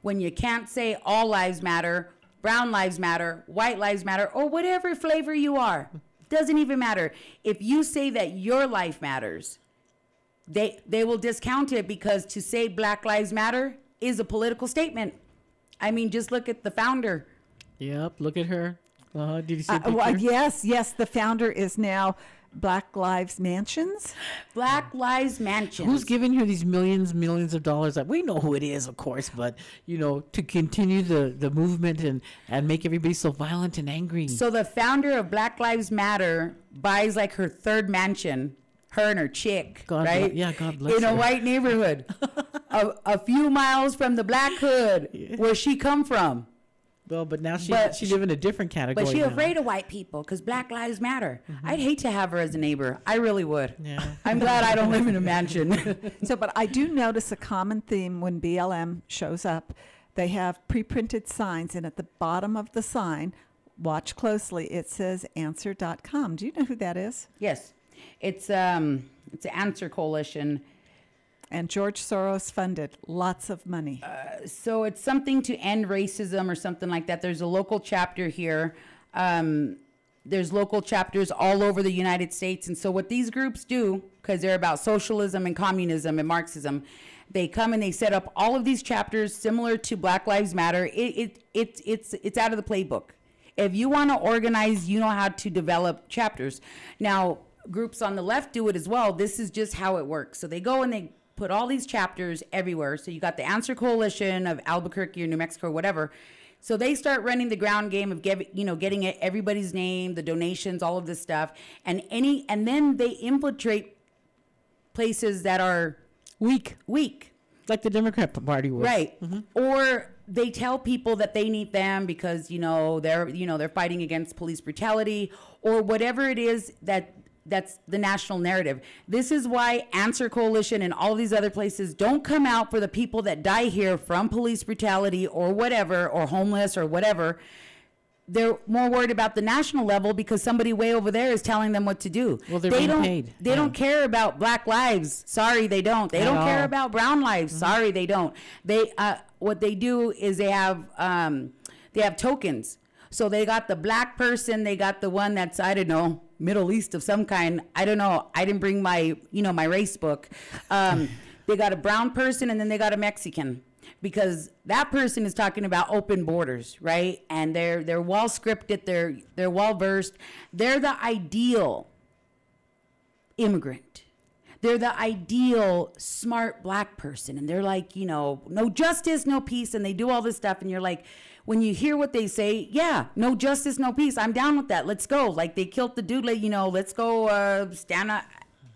when you can't say all lives matter, brown lives matter, white lives matter, or whatever flavor you are, doesn't even matter. If you say that your life matters, they they will discount it because to say Black Lives Matter is a political statement. I mean, just look at the founder. Yep. Look at her. Uh, did you see? Uh, well, yes, yes. The founder is now Black Lives Mansions. Black Lives Mansions. Who's giving her these millions, millions of dollars? That we know who it is, of course, but you know, to continue the the movement and and make everybody so violent and angry. So the founder of Black Lives Matter buys like her third mansion, her and her chick, God right? bl- yeah, God bless In a white neighborhood, a, a few miles from the black hood where she come from. Well, but now she but she she- live in a different category. But she now. afraid of white people because Black Lives Matter. I'd hate to have her as a neighbor. I really would. Yeah. I'm glad I don't live in a mansion. So, but I do notice a common theme when BLM shows up. They have pre-printed signs, and at the bottom of the sign, watch closely. It says answer.com. Do you know who that is? yes, it's um, it's an Answer Coalition. And George Soros funded lots of money. so it's something to end racism or something like that. There's a local chapter here. Um, there's local chapters all over the United States. And so what these groups do, because they're about socialism and communism and Marxism, they come and they set up all of these chapters similar to Black Lives Matter. It, it, it, it's, it's out of the playbook. If you want to organize, you know how to develop chapters. Now, groups on the left do it as well. This is just how it works. So they go and they put all these chapters everywhere. So you got the Answer Coalition of Albuquerque or New Mexico or whatever. So they start running the ground game of get, you know getting it, everybody's name, the donations, all of this stuff, and any and then they infiltrate places that are Weak, weak. like the Democrat Party was. Right. Mm-hmm. Or they tell people that they need them because, you know, they're, you know, they're fighting against police brutality or whatever it is that that's the national narrative. This is why Answer Coalition and all these other places don't come out for the people that die here from police brutality or whatever or homeless or whatever. They're more worried about the national level because somebody way over there is telling them what to do. Well, they're they being don't, paid. They Yeah. don't care about black lives. Sorry, they don't. They At don't care about brown lives. Sorry, they don't. They uh, what they do is they have um, they have tokens. So they got the black person. They got the one that's I don't know Middle East of some kind. I don't know. I didn't bring my you know my race book. Um, they got a brown person and then they got a Mexican because that person is talking about open borders, right? And they're they're well scripted. They're they're well versed. They're the ideal immigrant. They're the ideal smart black person. And they're like, you know, no justice, no peace. And they do all this stuff. And you're like, when you hear what they say, yeah, no justice, no peace. I'm down with that. Let's go. Like they killed the dude, like, you know, let's go uh, stand uh,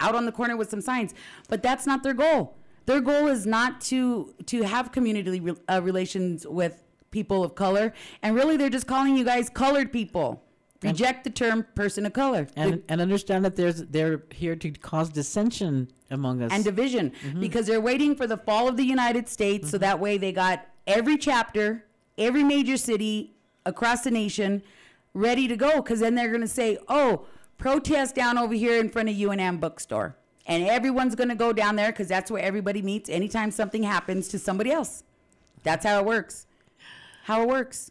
out on the corner with some signs. But that's not their goal. Their goal is not to to have community re- uh, relations with people of color. And really, they're just calling you guys colored people. Reject the term person of color. And, and understand that there's they're here to cause dissension among us. and division because they're waiting for the fall of the United States so that way they got every chapter, every major city across the nation ready to go because then they're going to say, "Oh, protest down over here in front of UNM bookstore." And everyone's going to go down there because that's where everybody meets anytime something happens to somebody else. That's how it works. How it works.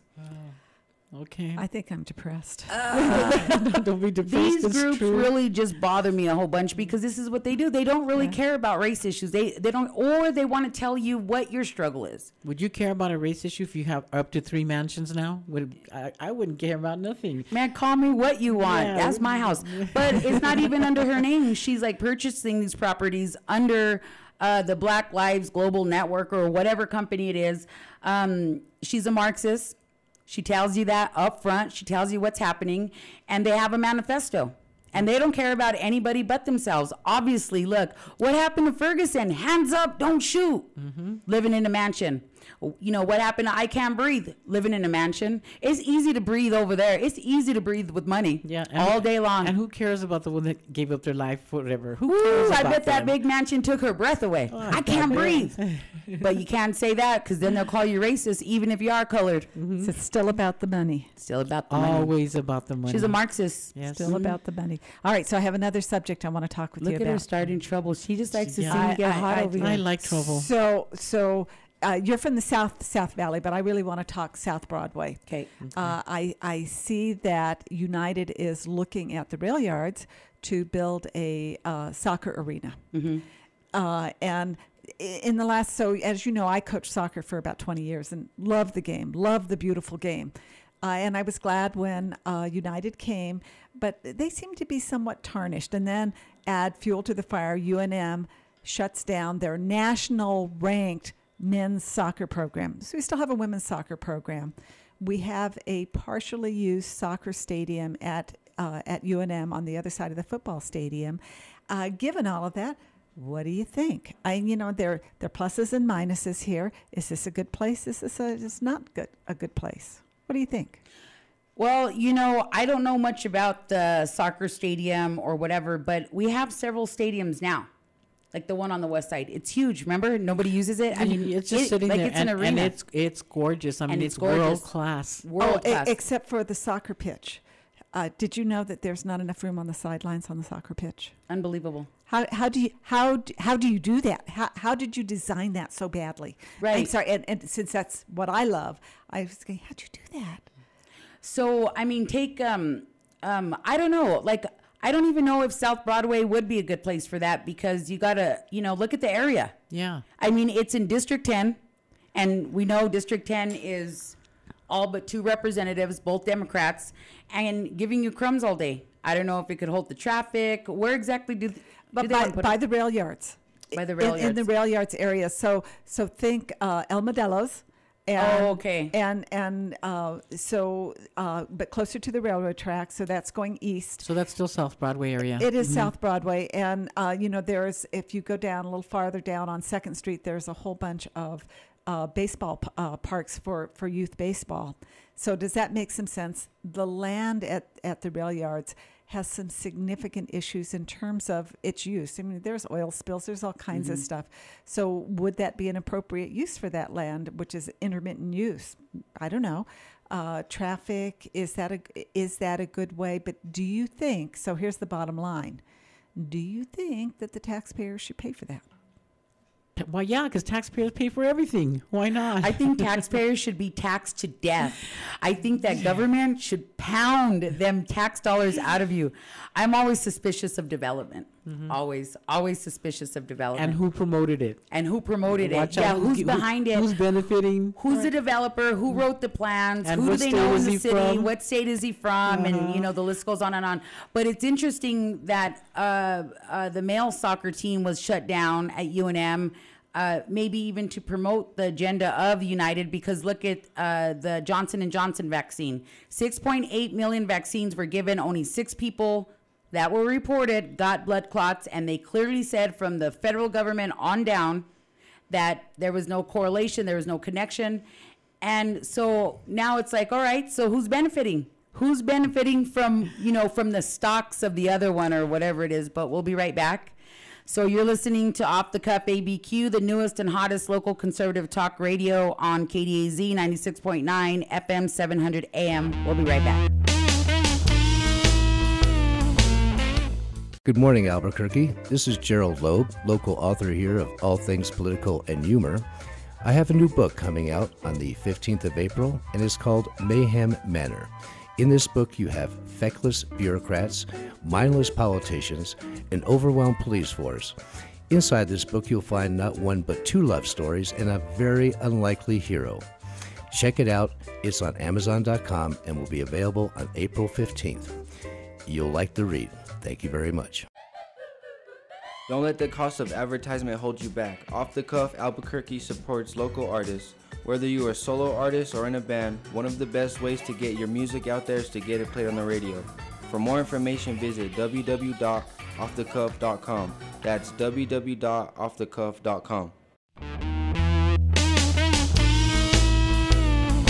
Okay. I think I'm depressed. Don't be depressed. These it's groups true. really just bother me a whole bunch because this is what they do. They don't really care about race issues. They they don't or they want to tell you what your struggle is. Would you care about a race issue if you have up to three mansions now? Would I, I wouldn't care about nothing. Man, call me what you want. Yeah. That's my house. But it's not even under her name. She's like purchasing these properties under uh, the Black Lives Global Network or whatever company it is. Um, she's a Marxist. She tells you that up front. She tells you what's happening. And they have a manifesto. And they don't care about anybody but themselves. Obviously, look, what happened to Ferguson? Hands up, don't shoot. Mm-hmm. Living in a mansion. You know, what happened I Can't Breathe? Living in a mansion. It's easy to breathe over there. It's easy to breathe with money. Yeah, all day long. And who cares about the one that gave up their life for whatever? Who Ooh, cares I about bet that big mansion took her breath away. Oh, I I can't breathe. but you can't say that because then they'll call you racist, even if you are colored. Mm-hmm. So it's still about the money. Still about the money. Always about the money. She's a Marxist. Yes. Still mm-hmm. about the money. All right, so I have another subject I want to talk with Look you at about. her starting trouble. She just likes to Yeah. see me get I- hot I- over here. I like trouble. So, so uh, you're from the South South Valley, but I really want to talk South Broadway. Okay. Uh, I I see that United is looking at the rail yards to build a uh, soccer arena, Mm-hmm. uh, and in the last so as you know, I coached soccer for about 20 years and loved the game, loved the beautiful game. Uh, and I was glad when uh, United came, but they seem to be somewhat tarnished. And then add fuel to the fire, UNM shuts down their national ranked men's soccer program. So we still have a women's soccer program. We have a partially used soccer stadium at uh, at UNM on the other side of the football stadium. Uh, given all of that, what do you think? I, you know, there there are pluses and minuses here. Is this a good place? Is this a is not good a good place? What do you think? Well, you know, I don't know much about the soccer stadium or whatever, but we have several stadiums now. Like the one on the west side. It's huge, remember? Nobody uses it. I mean, it's just it- sitting like there, it's and, an and arena. it's it's gorgeous. I mean, And it's, it's gorgeous. world class. world oh, class. except for the soccer pitch. Uh, did you know that there's not enough room on the sidelines on the soccer pitch? Unbelievable. How, how do you how d- how do you do that? How, how did you design that so badly? Right. I'm sorry, and, and since that's what I love, I was going, how'd you do that? So I mean, take um um I don't know, like I don't even know if South Broadway would be a good place for that because you gotta you know look at the area. Yeah. I mean, it's in District 10, and we know District 10 is all but two representatives, both Democrats, and giving you crumbs all day. I don't know if it could hold the traffic. Where exactly do, do But they by, put by it? the rail yards. By the In- yards. in, the rail yards area. So so think uh, El Modelo's. And, Oh, okay. And and uh, so, uh, but closer to the railroad track. So that's going east. So that's still South Broadway area. It is South Broadway, and uh, you know there's if you go down a little farther down on Second Street, there's a whole bunch of uh, baseball uh, parks for for youth baseball. So does that make some sense? The land at at the rail yards has some significant issues in terms of its use. I mean, there's oil spills, there's all kinds of stuff. So would that be an appropriate use for that land, which is intermittent use? I don't know. Uh, traffic is that a is that a good way? But do you think? So here's the bottom line: Do you think that the taxpayers should pay for that? Well, yeah, because taxpayers pay for everything. Why not? I think taxpayers should be taxed to death. I think that government should pound them tax dollars out of you. I'm always suspicious of development. Always, always suspicious of development. and who promoted it? and who promoted Watch it? Yeah, out who's who- behind it? Who's benefiting? Who's the developer? Who wrote the plans? And who do what they state know in is the he city? from? What state is he from? And you know the list goes on and on. But it's interesting that uh, uh, the male soccer team was shut down at UNM. Uh, maybe even to promote the agenda of United, because look at uh, the Johnson and Johnson vaccine. 6.8 million vaccines were given. Only six people that were reported got blood clots, and they clearly said from the federal government on down that there was no correlation, there was no connection. And so now it's like, all right, so who's benefiting? Who's benefiting from, you know, from the stocks of the other one or whatever it is? But we'll be right back. So you're listening to Off the Cuff ABQ, the newest and hottest local conservative talk radio on KDAZ 96.9 FM 700 AM. We'll be right back. Good morning, Albuquerque. This is Gerald Loeb, local author here of All Things Political and Humor. I have a new book coming out on the 15th of April, and it's called Mayhem Manor. In this book, you have feckless bureaucrats, mindless politicians, an overwhelmed police force. Inside this book, you'll find not one but two love stories and a very unlikely hero. Check it out. It's on Amazon.com and will be available on April 15th. You'll like the read. Thank you very much. Don't let the cost of advertisement hold you back. Off the cuff, Albuquerque supports local artists. Whether you are a solo artist or in a band, one of the best ways to get your music out there is to get it played on the radio. For more information, visit www.offthecuff.com. That's www.offthecuff.com.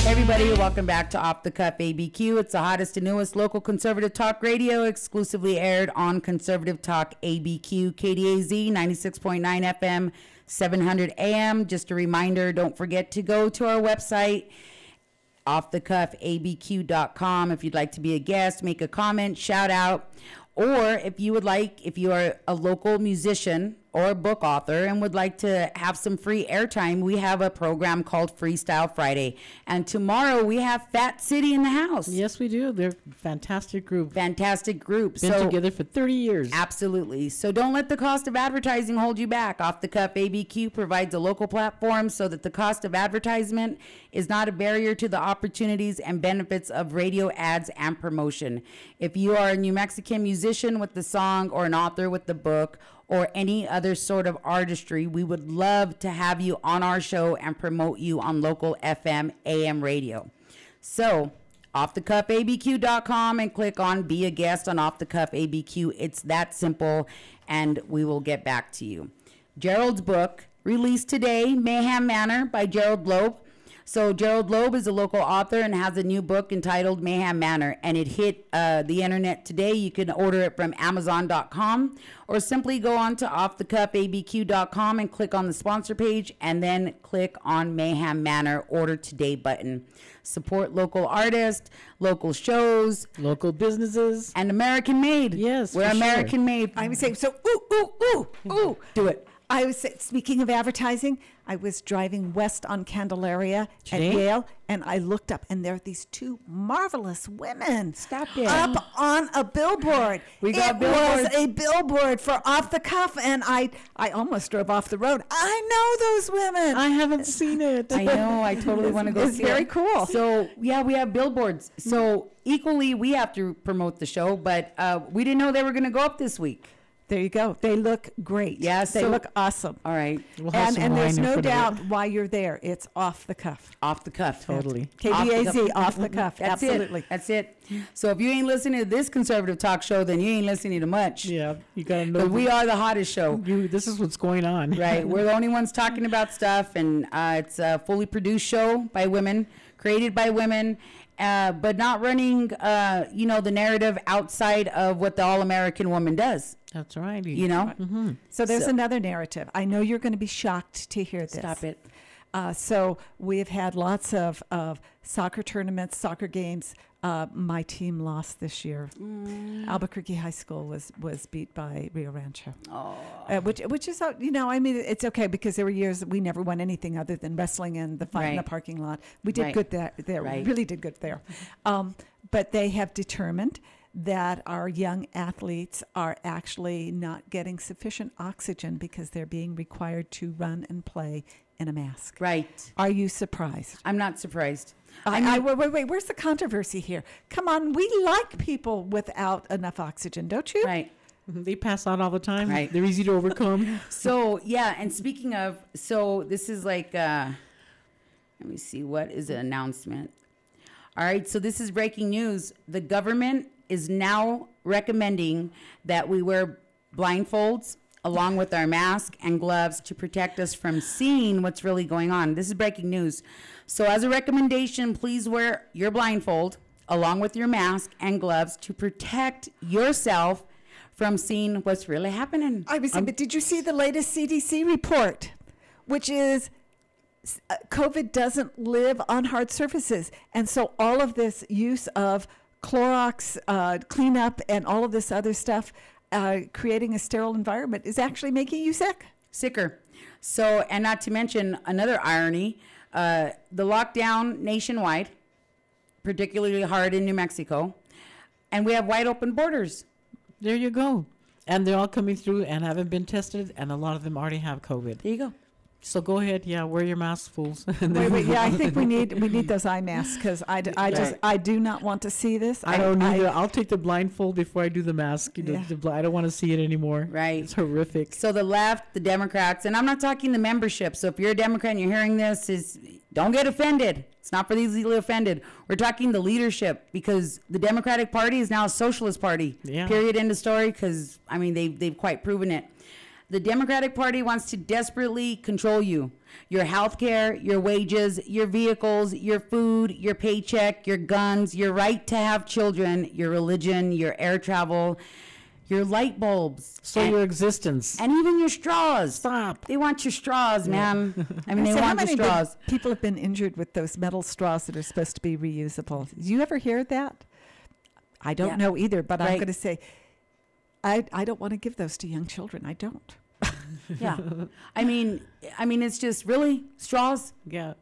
everybody, welcome back to Off the Cuff ABQ. It's the hottest and newest local conservative talk radio, exclusively aired on Conservative Talk ABQ, KDAZ 96.9 FM, 700 AM. Just a reminder, don't forget to go to our website, offthecuffabq.com if you'd like to be a guest, make a comment, shout out, or if you would like, if you are a local musician or a book author and would like to have some free airtime, we have a program called Freestyle Friday. And tomorrow we have Fat City in the house. Yes, we do. They're a fantastic group. Fantastic group. Been so together for 30 years. Absolutely. So don't let the cost of advertising hold you back. Off the Cuff ABQ provides a local platform so that the cost of advertisement is not a barrier to the opportunities and benefits of radio ads and promotion. If you are a New Mexican musician with the song or an author with the book, or any other sort of artistry, we would love to have you on our show and promote you on local FM AM radio. So, offthecuffabq.com and click on be a guest on off the cuff abq it's that simple and we will get back to you gerald's book released today mayhem manor by gerald loeb So Gerald Loeb is a local author and has a new book entitled Mayhem Manor, and it hit uh, the internet today. You can order it from Amazon.com or simply go on to offthecuffabq.com and click on the sponsor page, and then click on Mayhem Manor Order Today button. Support local artists, local shows, Local businesses. and American made. Yes, we're for sure. American made. I'm say so. Ooh, ooh, ooh, ooh. Do it. I was speaking of advertising. I was driving west on Candelaria Today? at Yale, and I looked up, and there are these two marvelous women. Stop it. Up on a billboard. We got it billboards. was a billboard for off the cuff, and I I almost drove off the road. I know those women. I haven't seen it. I know. I totally want to go it's very it. cool. So yeah, we have billboards. So equally, we have to promote the show, but uh, we didn't know they were going to go up this week. There you go. They look great. Yes, they so- look awesome. All right, We'll And and there's no front it. doubt why you're there. It's off the cuff. off the cuff. Totally. KDAZ off the cuff. That's Absolutely. it. That's it. So if you ain't listening to this conservative talk show, then you ain't listening to much. Yeah, you gotta know. But we are the hottest show. You, this is what's going on. right? We're the only ones talking about stuff, and uh, it's a fully produced show by women, created by women, uh, but not running, uh, you know, the narrative outside of what the all-American woman does. That's right. You know, So there's So- another narrative. I know you're going to be shocked to hear this. stop it. Uh, so we've had lots of, of soccer tournaments, soccer games. Uh, my team lost this year. Mm. Albuquerque High School was was beat by Rio Rancho, Oh, uh, which which is uh, you know I mean it's okay because there were years that we never won anything other than wrestling and the fight in the parking lot. We did Right. good there. There Right. really did good there. Um, but they have determined that our young athletes are actually not getting sufficient oxygen because they're being required to run and play in a mask. right. Are you surprised? I'm not surprised. I, I, wait, wait, wait. Where's the controversy here? Come on, we like people without enough oxygen, don't you? Right. They pass out all the time. Right. They're easy to overcome. So yeah, and speaking of, so this is like, uh, let me see, what is the announcement? All right, so this is breaking news. The government is now recommending that we wear blindfolds along with our mask and gloves to protect us from seeing what's really going on. This is breaking news. So, as a recommendation, please wear your blindfold along with your mask and gloves to protect yourself from seeing what's really happening. I was saying, but did you see the latest CDC report, which is uh, COVID doesn't live on hard surfaces, and so all of this use of Clorox uh, cleanup and all of this other stuff, uh, creating a sterile environment, is actually making you sick. sicker. So, and not to mention another irony, uh, the lockdown nationwide, particularly hard in New Mexico, and we have wide open borders. There you go. And they're all coming through and haven't been tested, and a lot of them already have COVID. There you go. So go ahead, yeah, wear your masks, fools. And Wait, then wait, yeah, I think we need we need those eye masks because I, d- I just I do not want to see this. I don't either. I'll take the blindfold before I do the mask. You know, Yeah. the bl- I don't want to see it anymore. Right. It's horrific. So the left, the Democrats, and I'm not talking the membership. So if you're a Democrat and you're hearing this, is don't get offended. It's not for the easily offended. We're talking the leadership because the Democratic Party is now a socialist party. Yeah. Period. End of story. Because I mean they've they've quite proven it. The Democratic Party wants to desperately control you. Your health care, your wages, your vehicles, your food, your paycheck, your guns, your right to have children, your religion, your air travel, your light bulbs. So and- your existence. and even your straws. Stop. They want your straws, man. I mean, they So want the many big straws. people have been injured with those metal straws that are supposed to be reusable? Do you ever hear that? I don't Yeah. know either, but I'm going to say, I I don't want to give those to young children. I don't. Yeah. I mean, I mean, it's just really straws. Yeah,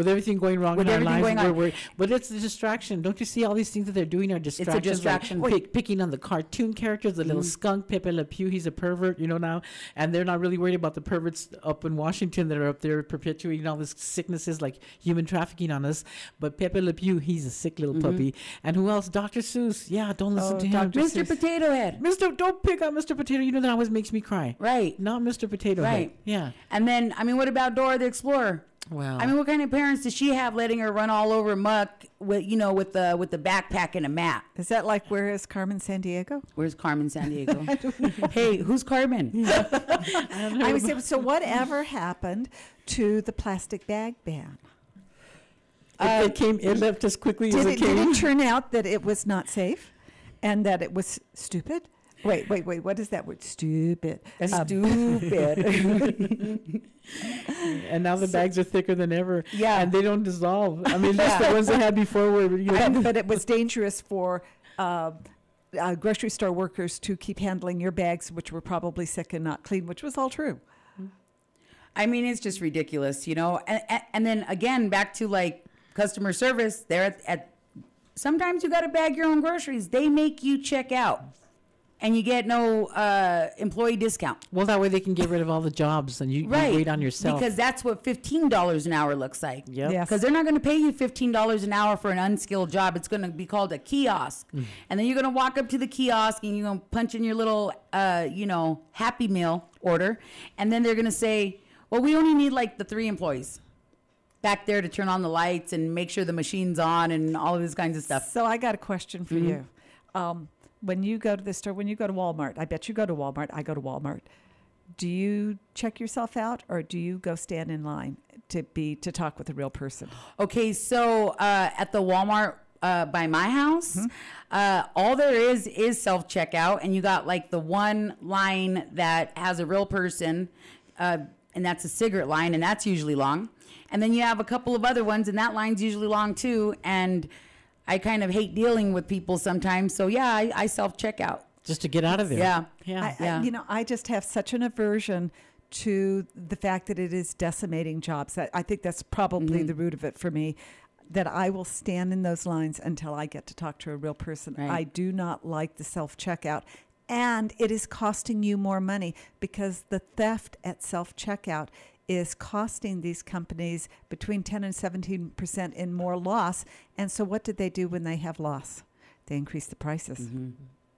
with everything going wrong With in our lives, we're, we're, but it's a distraction. Don't you see all these things that they're doing are distractions? like distraction. Mm-hmm. pick- picking on the cartoon characters, the little skunk Pepe Le Pew. He's a pervert, you know now, and they're not really worried about the perverts up in Washington that are up there perpetuating all these sicknesses like human trafficking on us. But Pepe Le Pew, he's a sick little Mm-hmm. puppy. And who else? Dr. Seuss. Yeah, don't listen Oh, to him. Dr. Mr. Seuss. Potato Head. Mister, don't pick on Mr. Potato. You know that always makes me cry. Right. Not Mr. Potato Head. Right. Yeah. And then, I mean, what about Dora the Explorer? Wow. I mean, what kind of parents does she have letting her run all over muck with, you know, with the with the backpack and a mat? Is that like where is Carmen Sandiego? Where's Carmen San Diego? hey, who's Carmen? I would say so. Whatever happened to the plastic bag ban? it, it um, came. It left as quickly as Did it it, did came. it turn out that it was not safe and that it was stupid? Wait, wait, wait. What is that word? Stupid. Um, Stupid. and now the bags are thicker than ever. Yeah. and they don't dissolve. I mean, just the ones they had before were. You know, but, but it was dangerous for uh, uh, grocery store workers to keep handling your bags, which were probably sick and not clean, which was all true. I mean, it's just ridiculous, you know. And, and, and then again, back to like customer service. There at, at sometimes you got to bag your own groceries. They make you check out, and you get no uh, employee discount. well, that way they can get rid of all the jobs, and you, you Right. wait on yourself. Because that's what fifteen dollars an hour looks like. Yep. Yes. Because they're not going to pay you fifteen dollars an hour for an unskilled job. It's going to be called a kiosk, and then you're going to walk up to the kiosk and you're going to punch in your little, uh, you know, Happy Meal order, and then they're going to say, "Well, we only need like the three employees back there to turn on the lights and make sure the machine's on and all of this kinds of stuff." So I got a question for Mm-hmm. you. Um, when you go to the store, when you go to Walmart, I bet you go to Walmart. I go to Walmart. Do you check yourself out, or do you go stand in line to be to talk with a real person? Okay, so uh, at the Walmart uh, by my house, uh, all there is is self checkout, and you got like the one line that has a real person, uh, and that's a cigarette line, and that's usually long. And then you have a couple of other ones, and that line's usually long too. And I kind of hate dealing with people sometimes, so yeah, I, I self checkout. just to get out of there. Yeah. yeah. I, I, you know, I just have such an aversion to the fact that it is decimating jobs. I, I think that's probably Mm-hmm. the root of it for me. That I will stand in those lines until I get to talk to a real person. Right. I do not like the self checkout. And it is costing you more money because the theft at self checkout is costing these companies between 10 and 17% in more loss. And so, what did they do when they have loss? They increase the prices. Mm-hmm.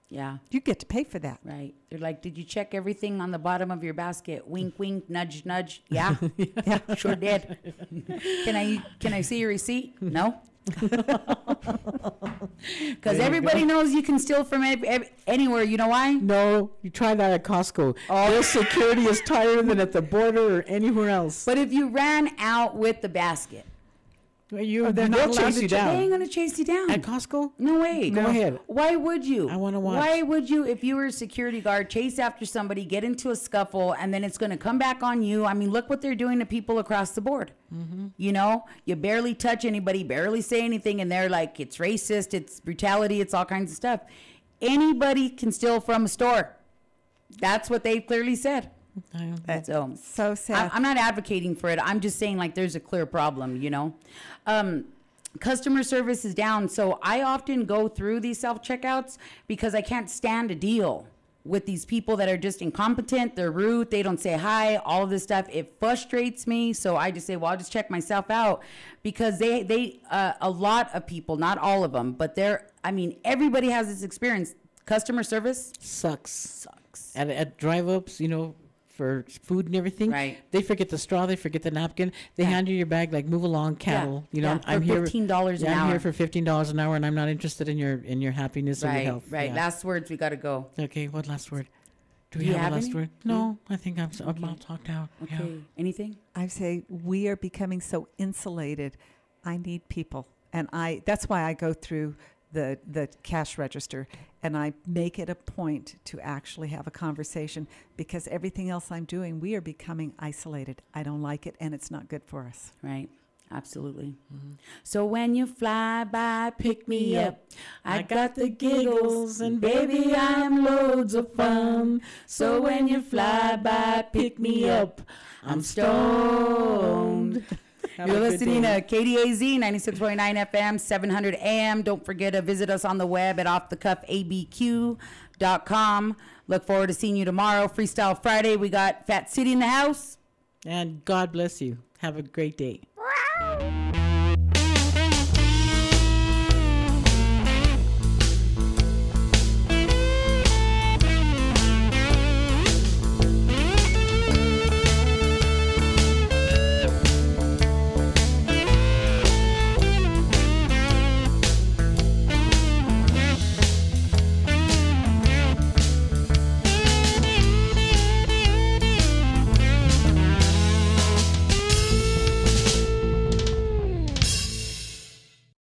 Yeah, You get to pay for that. right. They're like, "Did you check everything on the bottom of your basket?" Wink, wink, nudge, nudge. Yeah, yeah, sure did. Can I can I see your receipt? No. Because everybody knows you can steal from ev- ev- anywhere. You know why? No, you try that at Costco. Oh. Their security is tighter than at the border or anywhere else. But if you ran out with the basket, you, Oh, they're not allowed chase to you they ain't gonna chase you down. At Costco? No way. Go ahead. Why would you? I wanna watch. Why would you, if you were a security guard, chase after somebody, get into a scuffle, and then it's going to come back on you? I mean, look what they're doing to people across the board. Mm-hmm. You know, you barely touch anybody, barely say anything, and they're like, it's racist, it's brutality, it's all kinds of stuff. Anybody can steal from a store. That's what they clearly said. So So sad. I- I'm not advocating for it. I'm just saying like there's a clear problem, you know. Um, customer service is down, so I often go through these self checkouts because I can't stand a deal with these people that are just incompetent. They're rude. They don't say hi. All of this stuff it frustrates me. So I just say, well, I'll just check myself out because they they uh, a lot of people, not all of them, but they're. I mean, everybody has this experience. Customer service Sucks. sucks. At, at drive ups, you know, for food and everything. Right. They forget the straw, they forget the napkin. They Yeah. hand you your bag like move along, cattle. You know, yeah, I'm for here $15 an yeah, I'm hour. here for fifteen dollars an hour and I'm not interested in your in your happiness or your Right, health. right. Yeah. Last words. We got to go. Okay, what last word? Do we Do have, have a last any? word? No, I think I'm, s- I'm all talked out. Okay. Yeah. Anything? I say we are becoming so insulated. I need people, and I that's why I go through the the cash register and I make it a point to actually have a conversation because everything else I'm doing, we are becoming isolated. I don't like it, and it's not good for us. Right. Absolutely. Mm-hmm. So when you fly by, pick me up. I got the giggles, and baby, I am loads of fun. So when you fly by, pick me up. I'm stoned. Have You're listening day. to KDAZ 96.9 FM, 700 AM. Don't forget to visit us on the web at offthecuffabq.com. Look forward to seeing you tomorrow. Freestyle Friday. We got Fat City in the house. And God bless you. Have a great day. Wow.